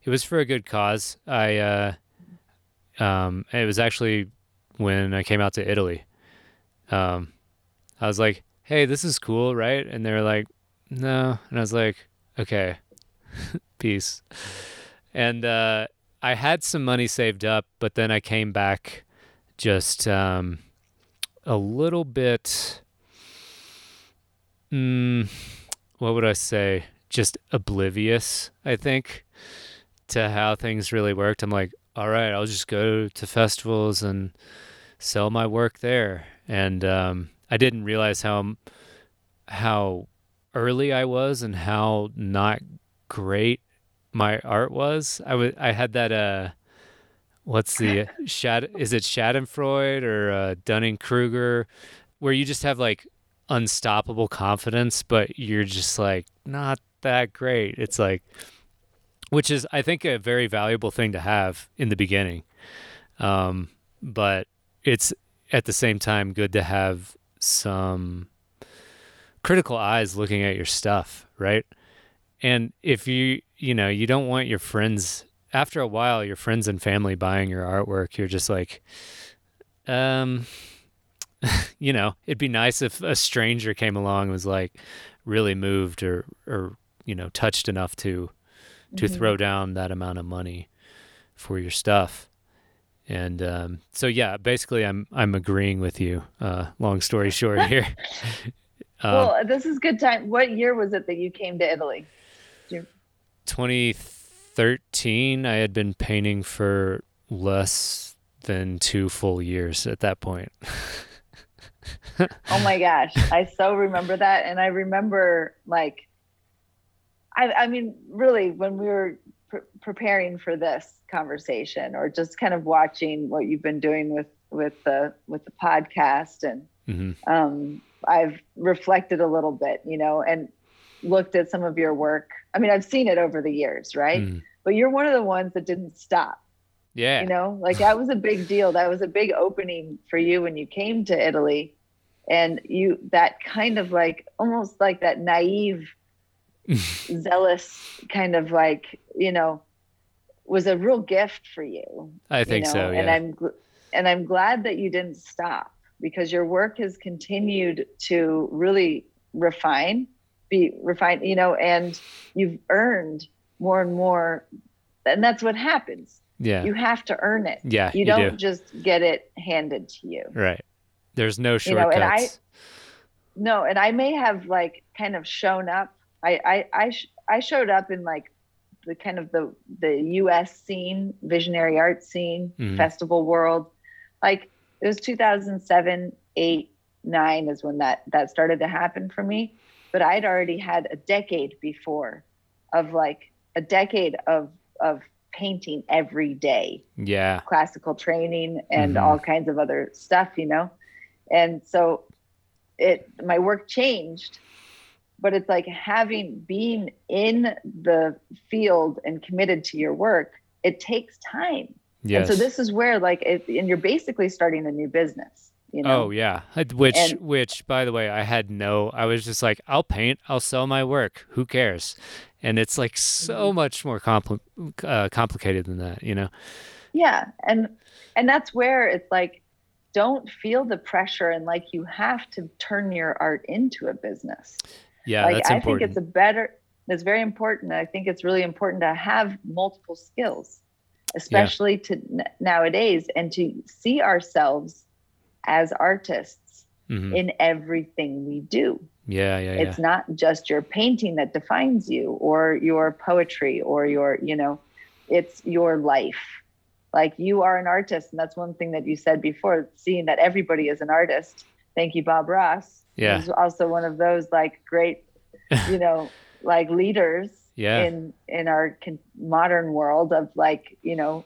it was for a good cause. I uh um it was actually when I came out to Italy. Um I was like, "Hey, this is cool, right?" And they were like, "No." And I was like, "Okay." Peace. And uh, I had some money saved up, but then I came back just um, a little bit. Mm, what would I say? Just oblivious, I think, to how things really worked. I'm like, all right, I'll just go to festivals and sell my work there. And um, I didn't realize how how early I was and how not great my art was. I was I had that uh what's the Shad is it Schadenfreude or uh, Dunning Kruger where you just have like unstoppable confidence, but you're just like not that great. It's like which is I think a very valuable thing to have in the beginning. Um, but it's at the same time good to have some critical eyes looking at your stuff, right? And if you, you know, you don't want your friends after a while, your friends and family buying your artwork, you're just like, um, you know, it'd be nice if a stranger came along and was like really moved or, or, you know, touched enough to, to mm-hmm. throw down that amount of money for your stuff. And um, so, yeah, basically, I'm I'm agreeing with you. Uh, long story short, here. um, well, this is good time. What year was it that you came to Italy? 2013. I had been painting for less than two full years at that point. oh my gosh, I so remember that, and I remember like, I I mean, really, when we were pre- preparing for this conversation or just kind of watching what you've been doing with with the with the podcast and mm-hmm. um, I've reflected a little bit, you know, and looked at some of your work. I mean, I've seen it over the years, right? Mm. But you're one of the ones that didn't stop. Yeah. You know, like that was a big deal. That was a big opening for you when you came to Italy. And you, that kind of like, almost like that naive, zealous kind of like, you know, was a real gift for you. I think you know? so. Yeah. And I'm and I'm glad that you didn't stop because your work has continued to really refine, be refined, you know, and you've earned more and more. And that's what happens. Yeah. You have to earn it. Yeah. You, don't do. just get it handed to you. Right. There's no shortcuts. You know, and I no, and I may have like kind of shown up. I I I, sh- I showed up in like the kind of the the U.S. scene, visionary art scene, mm-hmm. festival world. Like it was 2007, eight, nine is when that that started to happen for me. But I'd already had a decade before of like a decade of of painting every day. Yeah. Classical training and mm-hmm. all kinds of other stuff, you know. And so it my work changed but it's like having being in the field and committed to your work it takes time. Yes. and so this is where like it, and you're basically starting a new business you know? Oh yeah. Which and, which by the way i had no i was just like i'll paint i'll sell my work. Who cares? And it's like so mm-hmm. much more compli- uh, complicated than that you know? Yeah. And and that's where it's like don't feel the pressure. And like you have to turn your art into a business yeah, like, that's I important. think it's a better. It's very important. I think it's really important to have multiple skills, especially yeah. to n- nowadays, and to see ourselves as artists mm-hmm. in everything we do. Yeah, yeah, It's not just your painting that defines you, or your poetry, or your, you know, it's your life. Like you are an artist, and that's one thing that you said before. Seeing that everybody is an artist. Thank you, Bob Ross yeah. He's also one of those like great, you know, like leaders yeah. in in our con- modern world of like, you know,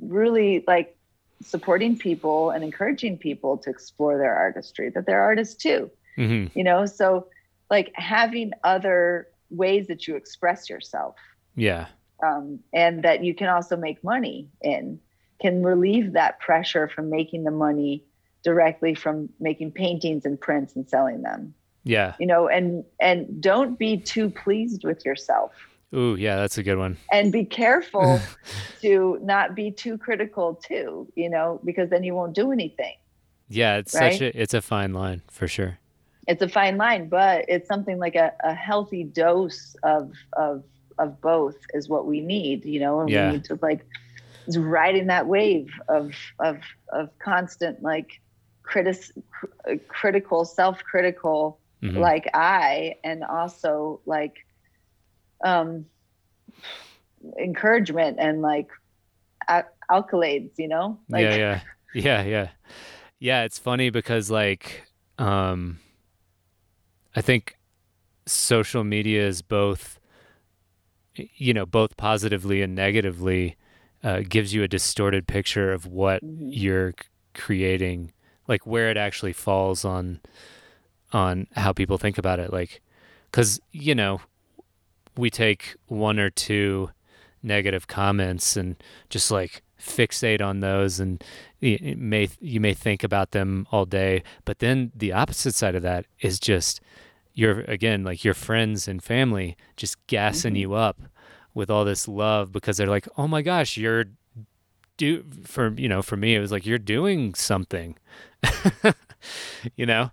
really like supporting people and encouraging people to explore their artistry that they're artists too. Mm-hmm. You know, so like having other ways that you express yourself. Yeah. Um, and that you can also make money in can relieve that pressure from making the money directly from making paintings and prints and selling them. Yeah. You know, and and don't be too pleased with yourself. Ooh, yeah, that's a good one. And be careful to not be too critical too, you know, because then you won't do anything. Yeah, it's right? such a it's a fine line for sure. It's a fine line, but it's something like a, a healthy dose of of of both is what we need, you know, and yeah. we need to like riding that wave of of of constant like critis- critical, self-critical mm-hmm. like I, and also like um, encouragement and like a- accolades, you know? Like, yeah, yeah, yeah, yeah, yeah. It's funny because like um, I think social media is both you know, both positively and negatively, uh, gives you a distorted picture of what Mhm. you're creating, like where it actually falls on on how people think about it. Like, because you know, we take one or two negative comments and just like fixate on those and y- it may you may think about them all day but then the opposite side of that is just your again like your friends and family just gassing Mhm. you up with all this love because they're like oh my gosh you're do for you know for me it was like you're doing something you know?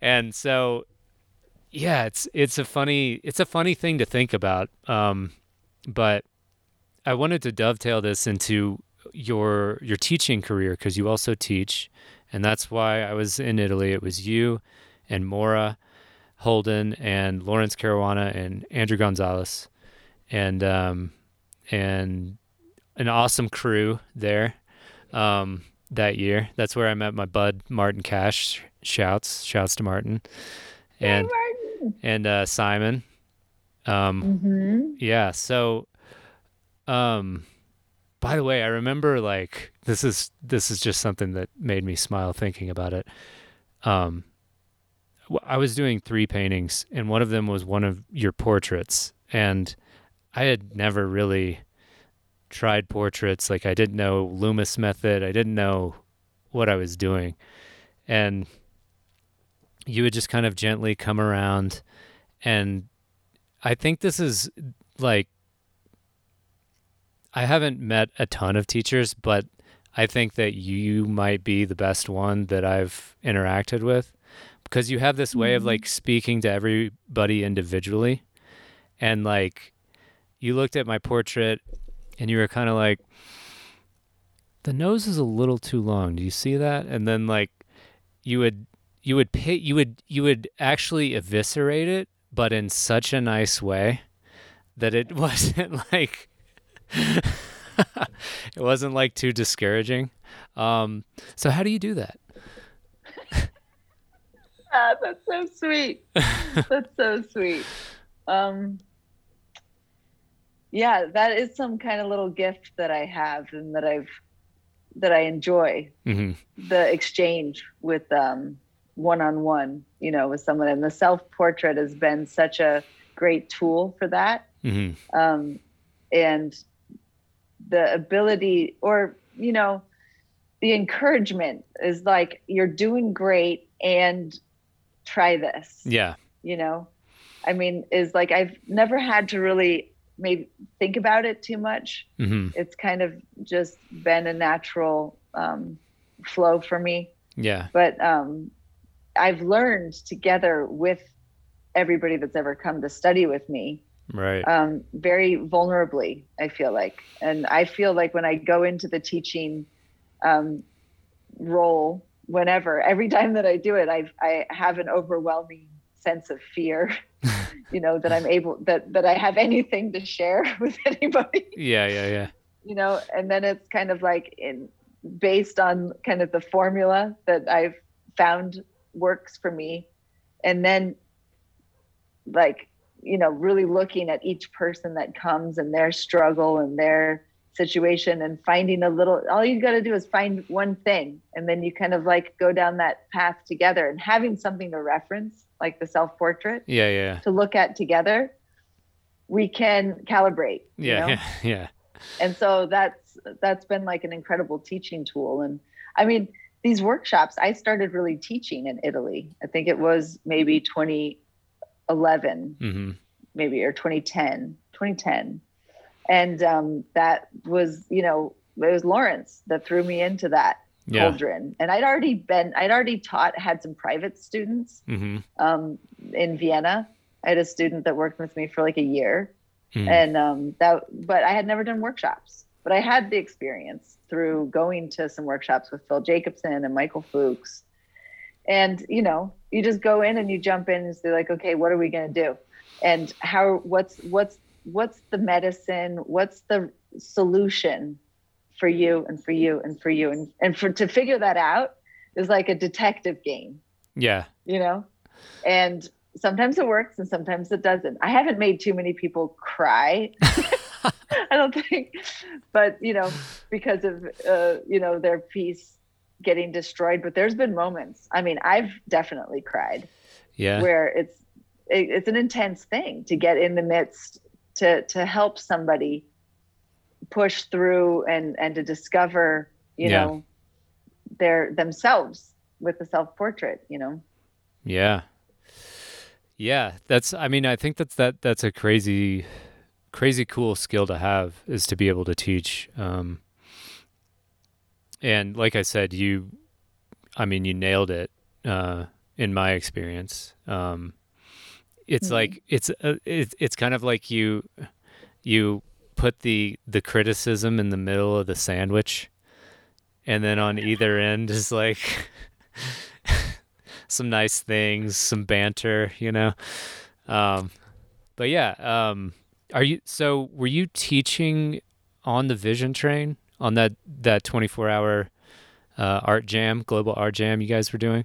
And so yeah it's it's a funny it's a funny thing to think about um but i wanted to dovetail this into your your teaching career because you also teach and that's why i was in italy. It was you and maura holden and laurence caruana and andrew gonzalez and um and an awesome crew there. Um that year. That's where i met my bud martin cash. Shouts shouts to martin. And and uh simon. Um hmm yeah. So, um, by the way, I remember like this is this is just something that made me smile thinking about it. Um, I was doing three paintings, and one of them was one of your portraits, and I had never really tried portraits. Like I didn't know Loomis method. I didn't know what I was doing, and you would just kind of gently come around and I think this is like I haven't met a ton of teachers, but I think that you might be the best one that I've interacted with because you have this way of Mhm. like speaking to everybody individually. And like you looked at my portrait and you were kind of like the nose is a little too long. Do you see that? And then like you would you would pit you would you would actually eviscerate it but in such a nice way that it wasn't like it wasn't like too discouraging. Um, so how do you do that? Ah, that's so sweet. that's so sweet. Um, yeah, that is some kind of little gift that I have and that I've that I enjoy hmm the exchange with um one on one, you know, with someone. And the self portrait has been such a great tool for that. hmm Um, and the ability, or, you know, the encouragement is like, you're doing great and try this Yeah. you know i mean is like i've never had to really maybe think about it too much. Hmm it's kind of just been a natural um, flow for me. Yeah. but um, i've learned together with everybody that's ever come to study with me Right. um, very vulnerably i feel like. And i feel like when i go into the teaching um, role whenever every time that i do it i i have an overwhelming sense of fear you know that i'm able that that i have anything to share with anybody yeah. Yeah. Yeah. you know and then it's kind of like in based on kind of the formula that i've found works for me and then like you know really looking at each person that comes and their struggle and their situation and finding a little all you got to do is find one thing and then you kind of like go down that path together and having something to reference like the self portrait Yeah. Yeah. to look at together we can calibrate you Yeah. know? Yeah. Yeah. and so that's that's been like an incredible teaching tool and i mean these workshops i started really teaching in italy i think it was maybe 2011 hmm maybe or 2010 2010 and um, that was you know it was laurence that threw me into that Yeah. cauldron and i'd already been i'd already taught had some private students hmm um, in vienna. I had a student that worked with me for like a year. Mm. and um, that but i had never done workshops. But i had the experience through going to some workshops with phil jacobson and michael fuchs. And you know you just go in and you jump in and say like okay what are we going to do? And how what's what's what's the medicine? What's the solution for you and for you and for you and, and for to figure that out is like a detective game Yeah. you know and sometimes it works and sometimes it doesn't. I haven't made too many people cry. I don't think, but you know, because of uh, you know their piece getting destroyed. But there's been moments. I mean, I've definitely cried. Yeah. Where it's it, it's an intense thing to get in the midst to to help somebody push through and and to discover you Yeah. know their themselves with the self portrait. You know. Yeah. Yeah, that's I mean, I think that's that that's a crazy crazy cool skill to have is to be able to teach um and like I said, you I mean, you nailed it uh in my experience. Um it's Mhm. like it's uh, it's it's kind of like you you put the the criticism in the middle of the sandwich and then on either end is like some nice things, some banter, you know. Um, but yeah, um, are you? So were you teaching on the Vision Train on that that twenty four hour uh, art jam, global art jam you guys were doing?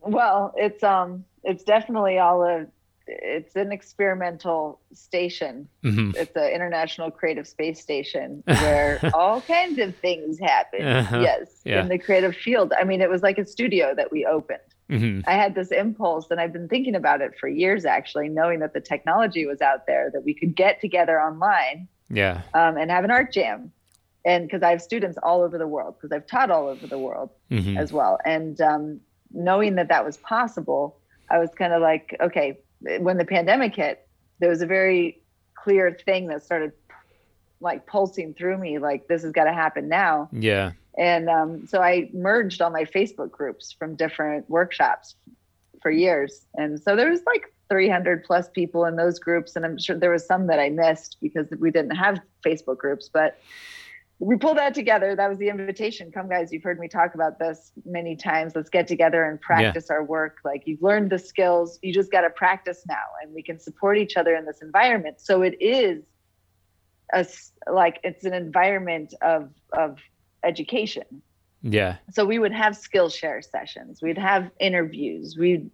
Well, it's um, it's definitely all a. It's an experimental station. hmm It's an international creative space station where all kinds of things happen. Uh-huh. Yes, Yeah. in the creative field. I mean, it was like a studio that we opened. hmm I had this impulse, and I've been thinking about it for years, actually, knowing that the technology was out there that we could get together online Yeah. um, and have an art jam. And because I have students all over the world, because I've taught all over the world hmm as well. And um, knowing that that was possible, I was kind of like, okay, when the pandemic hit, there was a very clear thing that started like pulsing through me, like this has got to happen now. Yeah. And um, so I merged all my Facebook groups from different workshops for years. And so there was like 300 plus people in those groups. And I'm sure there was some that I missed because we didn't have Facebook groups, but we pulled that together. That was the invitation. Come, guys, you've heard me talk about this many times. Let's get together and practice our work. Like you've learned the skills, you just got to practice now, and we can support each other in this environment. So it is a like it's an environment of of education. Yeah. So we would have Skillshare sessions. We'd have interviews. We,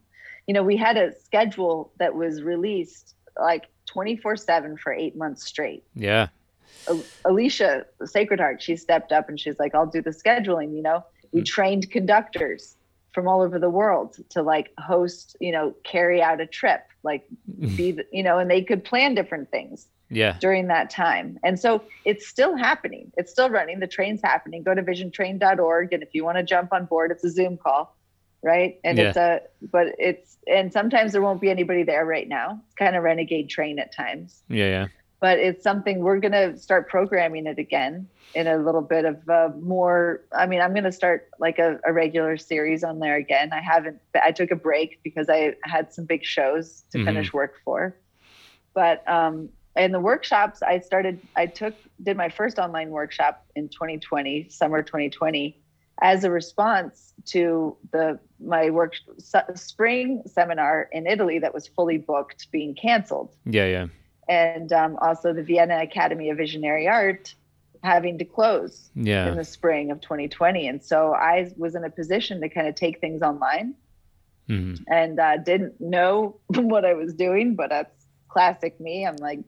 you know, we had a schedule that was released like 24 seven for eight months straight. Yeah. Al- Alicia Sacred Heart, she stepped up and she's like, I'll do the scheduling. You know, we hmm. trained conductors from all over the world to like host, you know, carry out a trip, like hmm. be, the, you know, and they could plan different things Yeah. during that time. And so it's still happening. It's still running. The train's happening. Go to visiontrain.org. And if you want to jump on board, it's a Zoom call. Right. And Yeah. it's a, but it's, and sometimes there won't be anybody there right now. It's kind of renegade train at times Yeah. Yeah. But it's something we're going to start programming it again in a little bit of uh, more i mean i'm going to start like a, a regular series on there again i haven't i took a break because i had some big shows to Mhm. finish work for but um in the workshops i started i took did my first online workshop in 2020 summer 2020 as a response to the my work spring seminar in italy that was fully booked being canceled Yeah. Yeah. And um, also the Vienna Academy of Visionary Art having to close in the spring of 2020. And so I was in a position to kind of take things online hmm and uh, didn't know what I was doing, but that's classic me. I'm like,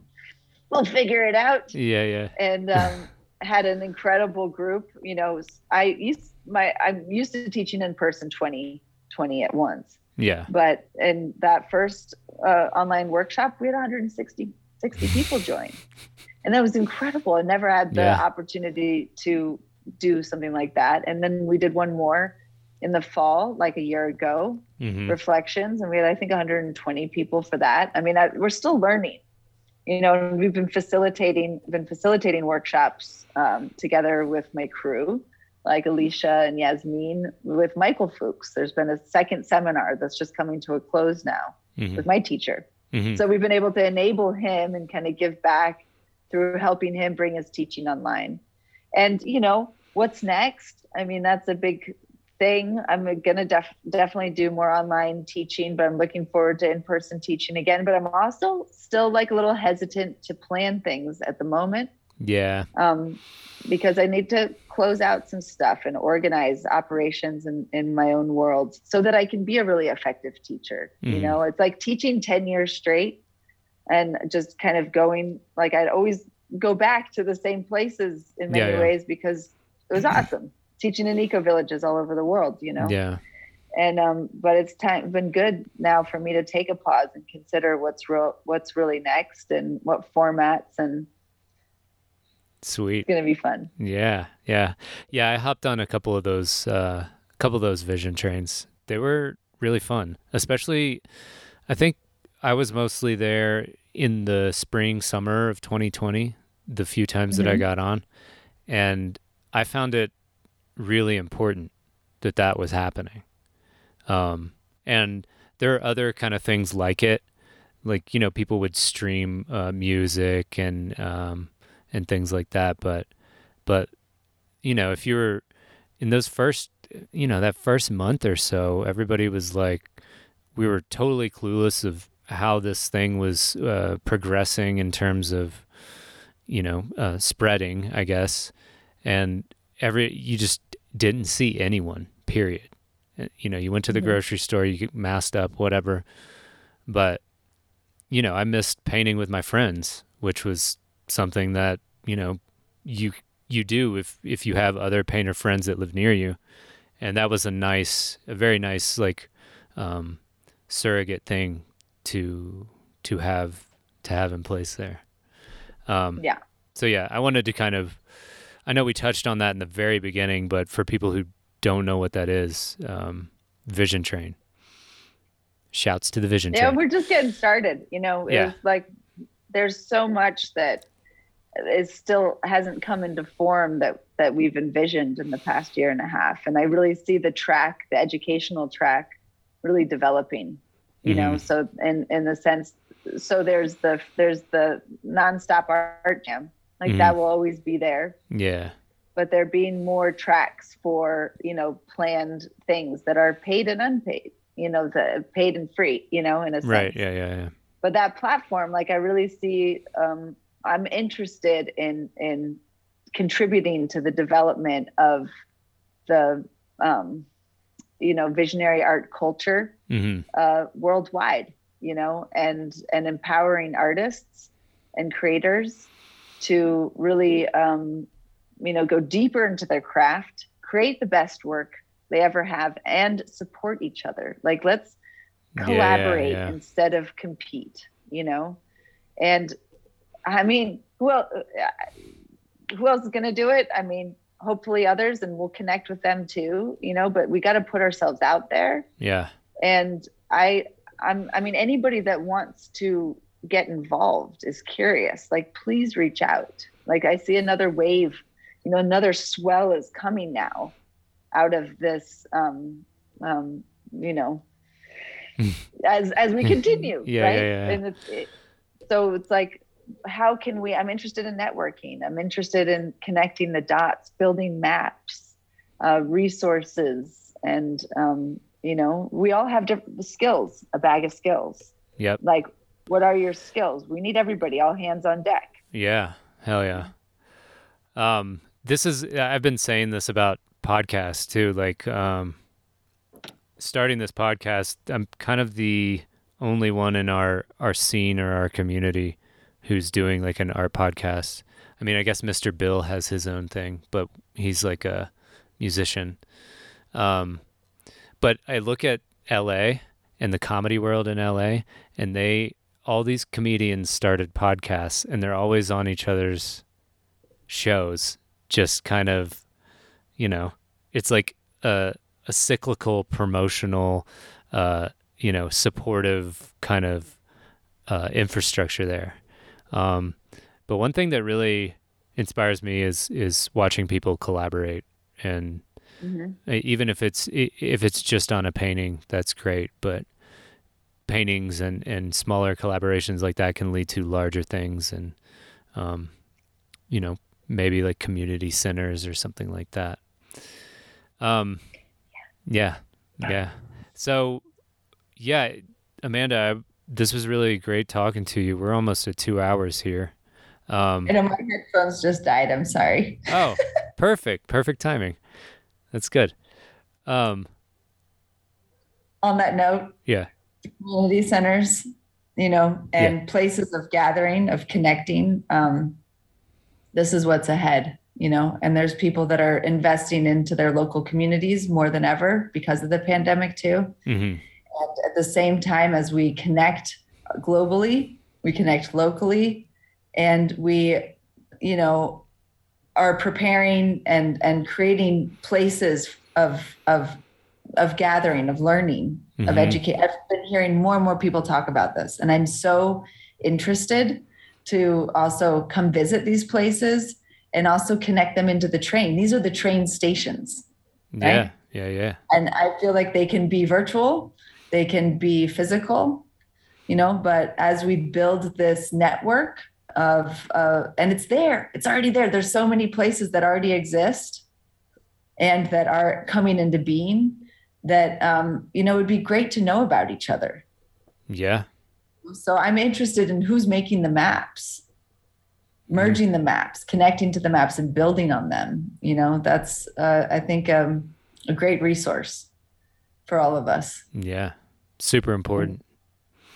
we'll figure it out. Yeah. Yeah. And um, had an incredible group. You know, I used my I'm used to teaching in person 20 20 at once Yeah. but in that first uh, online workshop we had 160 60 people join and that was incredible. I never had the Yeah. opportunity to do something like that. And then we did one more in the fall like a year ago hmm reflections. And we had i think 120 people for that. I mean I, we're still learning you know we've been facilitating been facilitating workshops um, together with my crew like alicia and yasmin with michael fuchs. There's been a second seminar that's just coming to a close now hmm with my teacher hmm so we've been able to enable him and kind of give back through helping him bring his teaching online. And you know, what's next? I mean, that's a big thing. I'm gonna def- definitely do more online teaching, but I'm looking forward to in-person teaching again. But I'm also still like a little hesitant to plan things at the moment Yeah. um, because I need to close out some stuff and organize operations in, in my own world so that I can be a really effective teacher. Mm-hmm. You know, it's like teaching 10 years straight and just kind of going like I'd always go back to the same places in many yeah, yeah. ways because it was awesome teaching in eco villages all over the world, you know? Yeah. And, um, but it's time been good now for me to take a pause and consider what's real, what's really next and what formats and, Sweet. It's gonna be fun. Yeah, yeah, yeah. I hopped on a couple of those, uh, a couple of those vision trains. They were really fun, especially. I think I was mostly there in the spring, summer of 2020. The few times mm-hmm. that I mm-hmm. got on, and I found it really important that that was happening. Um, and there are other kind of things like it, like you know, people would stream uh, music and um, and things like that. But but you know, if you were in those first you know that first month or so, everybody was like, we were totally clueless of how this thing was uh, progressing in terms of you know uh, spreading, I guess, and every you just didn't see anyone. Period. Uh, you know, you went to the mm-hmm. grocery store, you get masked up, whatever. But you know, I missed painting with my friends, which was something that you know you you do if if you have other painter friends that live near you, and that was a nice, a very nice like um, surrogate thing to to have to have in place there. Um, yeah. So yeah, I wanted to kind of, I know we touched on that in the very beginning, but for people who don't know what that is, um, Vision Train. Shouts to the Vision yeah, Train. Yeah, we're just getting started. You know, yeah. like there's so much that it still hasn't come into form that that we've envisioned in the past year and a half. And i really see the track the educational track really developing you mm-hmm. know so in in the sense so there's the there's the nonstop art jam like mm-hmm. that will always be there. Yeah. But there being more tracks for you know planned things that are paid and unpaid you know the paid and free you know in a sense. Right yeah yeah yeah. But that platform like i really see um I'm interested in in contributing to the development of the um, you know visionary art culture mm-hmm. uh, worldwide you know and and empowering artists and creators to really um, you know go deeper into their craft create the best work they ever have and support each other like let's collaborate yeah, yeah. instead of compete you know and I mean, who else, who else is going to do it? I mean, hopefully others, and we'll connect with them too. You know, but we got to put ourselves out there. Yeah. And I, I'm, I mean, anybody that wants to get involved is curious. Like, please reach out. Like, I see another wave. You know, another swell is coming now, out of this. Um, um, you know, as as we continue, yeah, right? Yeah, yeah. And it's, it, so it's like how can we i'm interested in networking. I'm interested in connecting the dots building maps uh, resources and um, you know we all have different skills a bag of skills. Yep. Like what are your skills? We need everybody all hands on deck. Yeah. Hell yeah. Um this is i've been saying this about podcasts too like um starting this podcast i'm kind of the only one in our our scene or our community who's doing like an art podcast. I mean, I guess Mr. Bill has his own thing, but he's like a musician. Um, but I look at LA and the comedy world in LA, and they all these comedians started podcasts, and they're always on each other's shows, just kind of, you know, it's like a a cyclical promotional, uh, you know, supportive kind of uh, infrastructure there. Um, but one thing that really inspires me is is watching people collaborate, and mm-hmm. even if it's if it's just on a painting, that's great. But paintings and and smaller collaborations like that can lead to larger things, and um, you know maybe like community centers or something like that. Um, yeah, yeah. So, yeah, Amanda, this was really great talking to you. We're almost at two hours here. Um, and my headphones just died. I'm sorry. oh, perfect. Perfect timing. That's good. Um, On that note, yeah. community centers, you know, and places of gathering, of connecting. Um, this is what's ahead, you know, and there's people that are investing into their local communities more than ever because of the pandemic, too. hmm And at the same time as we connect globally, we connect locally, and we, you know, are preparing and and creating places of of of gathering, of learning, of Mhm. educate. I've been hearing more and more people talk about this, and I'm so interested to also come visit these places and also connect them into the train. These are the train stations Yeah. Yeah. Yeah. and I feel like they can be virtual, they can be physical, you know. But as we build this network of, uh, and it's there, it's already there. There's so many places that already exist and that are coming into being that um, you know it would be great to know about each other. Yeah. So I'm interested in who's making the maps, merging the maps, connecting to the maps, and building on them. You know, that's uh, I think um, a great resource for all of us Yeah. Super important.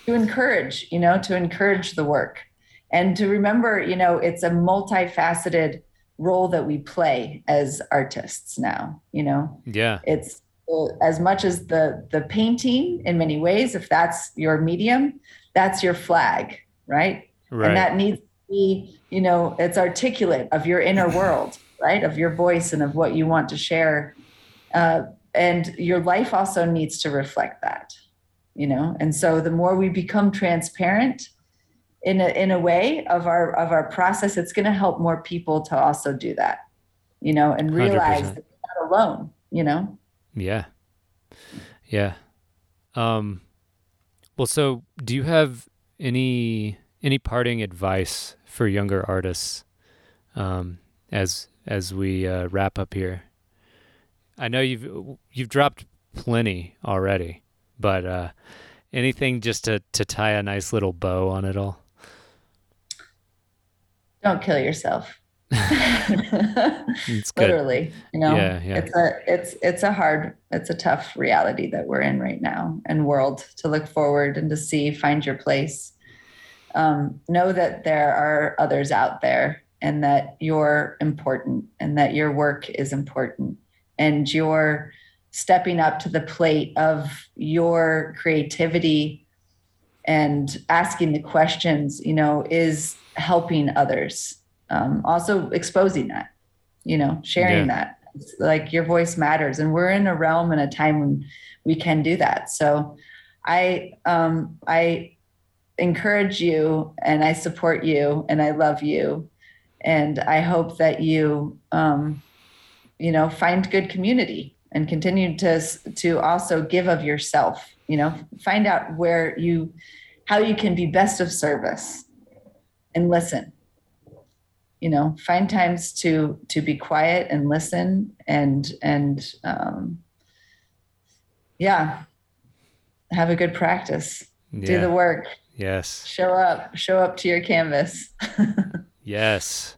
to encourage. You know, to encourage the work and to remember. You know, it's a multifaceted role that we play as artists now. You know, Yeah. it's uh, as much as the the painting in many ways. If that's your medium, that's your flag, right? Right. and that needs to be you know it's articulate of your inner world right of your voice and of what you want to share uh, and your life also needs to reflect that you know and so the more we become transparent in a, in a way of our of our process it's going to help more people to also do that you know and realize 100%. that you're not alone you know Yeah. Yeah. Um well so do you have any any parting advice for younger artists um as as we uh, wrap up here? I know you've you've dropped plenty already, but uh anything just to to tie a nice little bow on it all? don't kill yourself It's good. literally you know Yeah, yeah. it's a it's it's a hard it's a tough reality that we're in right now and world to look forward and to see find your place um, know that there are others out there and that you're important and that your work is important and you're stepping up to the plate of your creativity and asking the questions you know is helping others um, also exposing that you know sharing that. It's like your voice matters and we're in a realm and a time when we can do that. So i um i encourage you and i support you and i love you. And i hope that you um you know find good community and continue to to also give of yourself you know? Find out where you how you can be best of service and listen. You know find times to to be quiet and listen and and um yeah have a good practice. Do the work. Yes. show up. Show up to your canvas. Yes.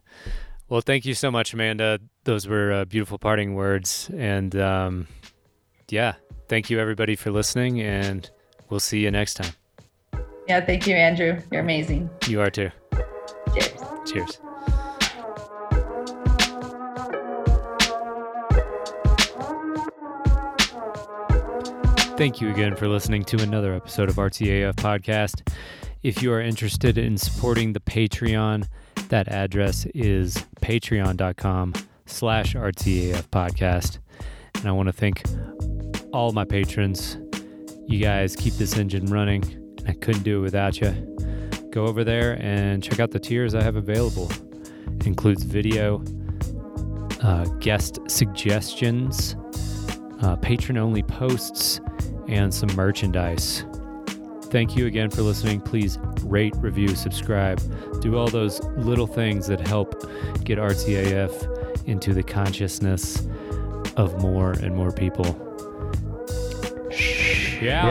Well, thank you so much, Amanda. Those were uh, beautiful parting words. And um, yeah, thank you everybody for listening, and we'll see you next time. yeah thank you andrew you're amazing You are too. cheers Cheers. Thank you again for listening to another episode of RTAF Podcast. If you are interested in supporting the Patreon, that address is patreon.com slash RTAF Podcast. And I want to thank all my patrons. You guys keep this engine running, and I couldn't do it without you go over there and check out the tiers I have available. It includes video, uh, guest suggestions, uh, patron only posts, and some merchandise. Thank you again for listening. Please rate, review, subscribe. Do all those little things that help get RTAF into the consciousness of more and more people. Shout.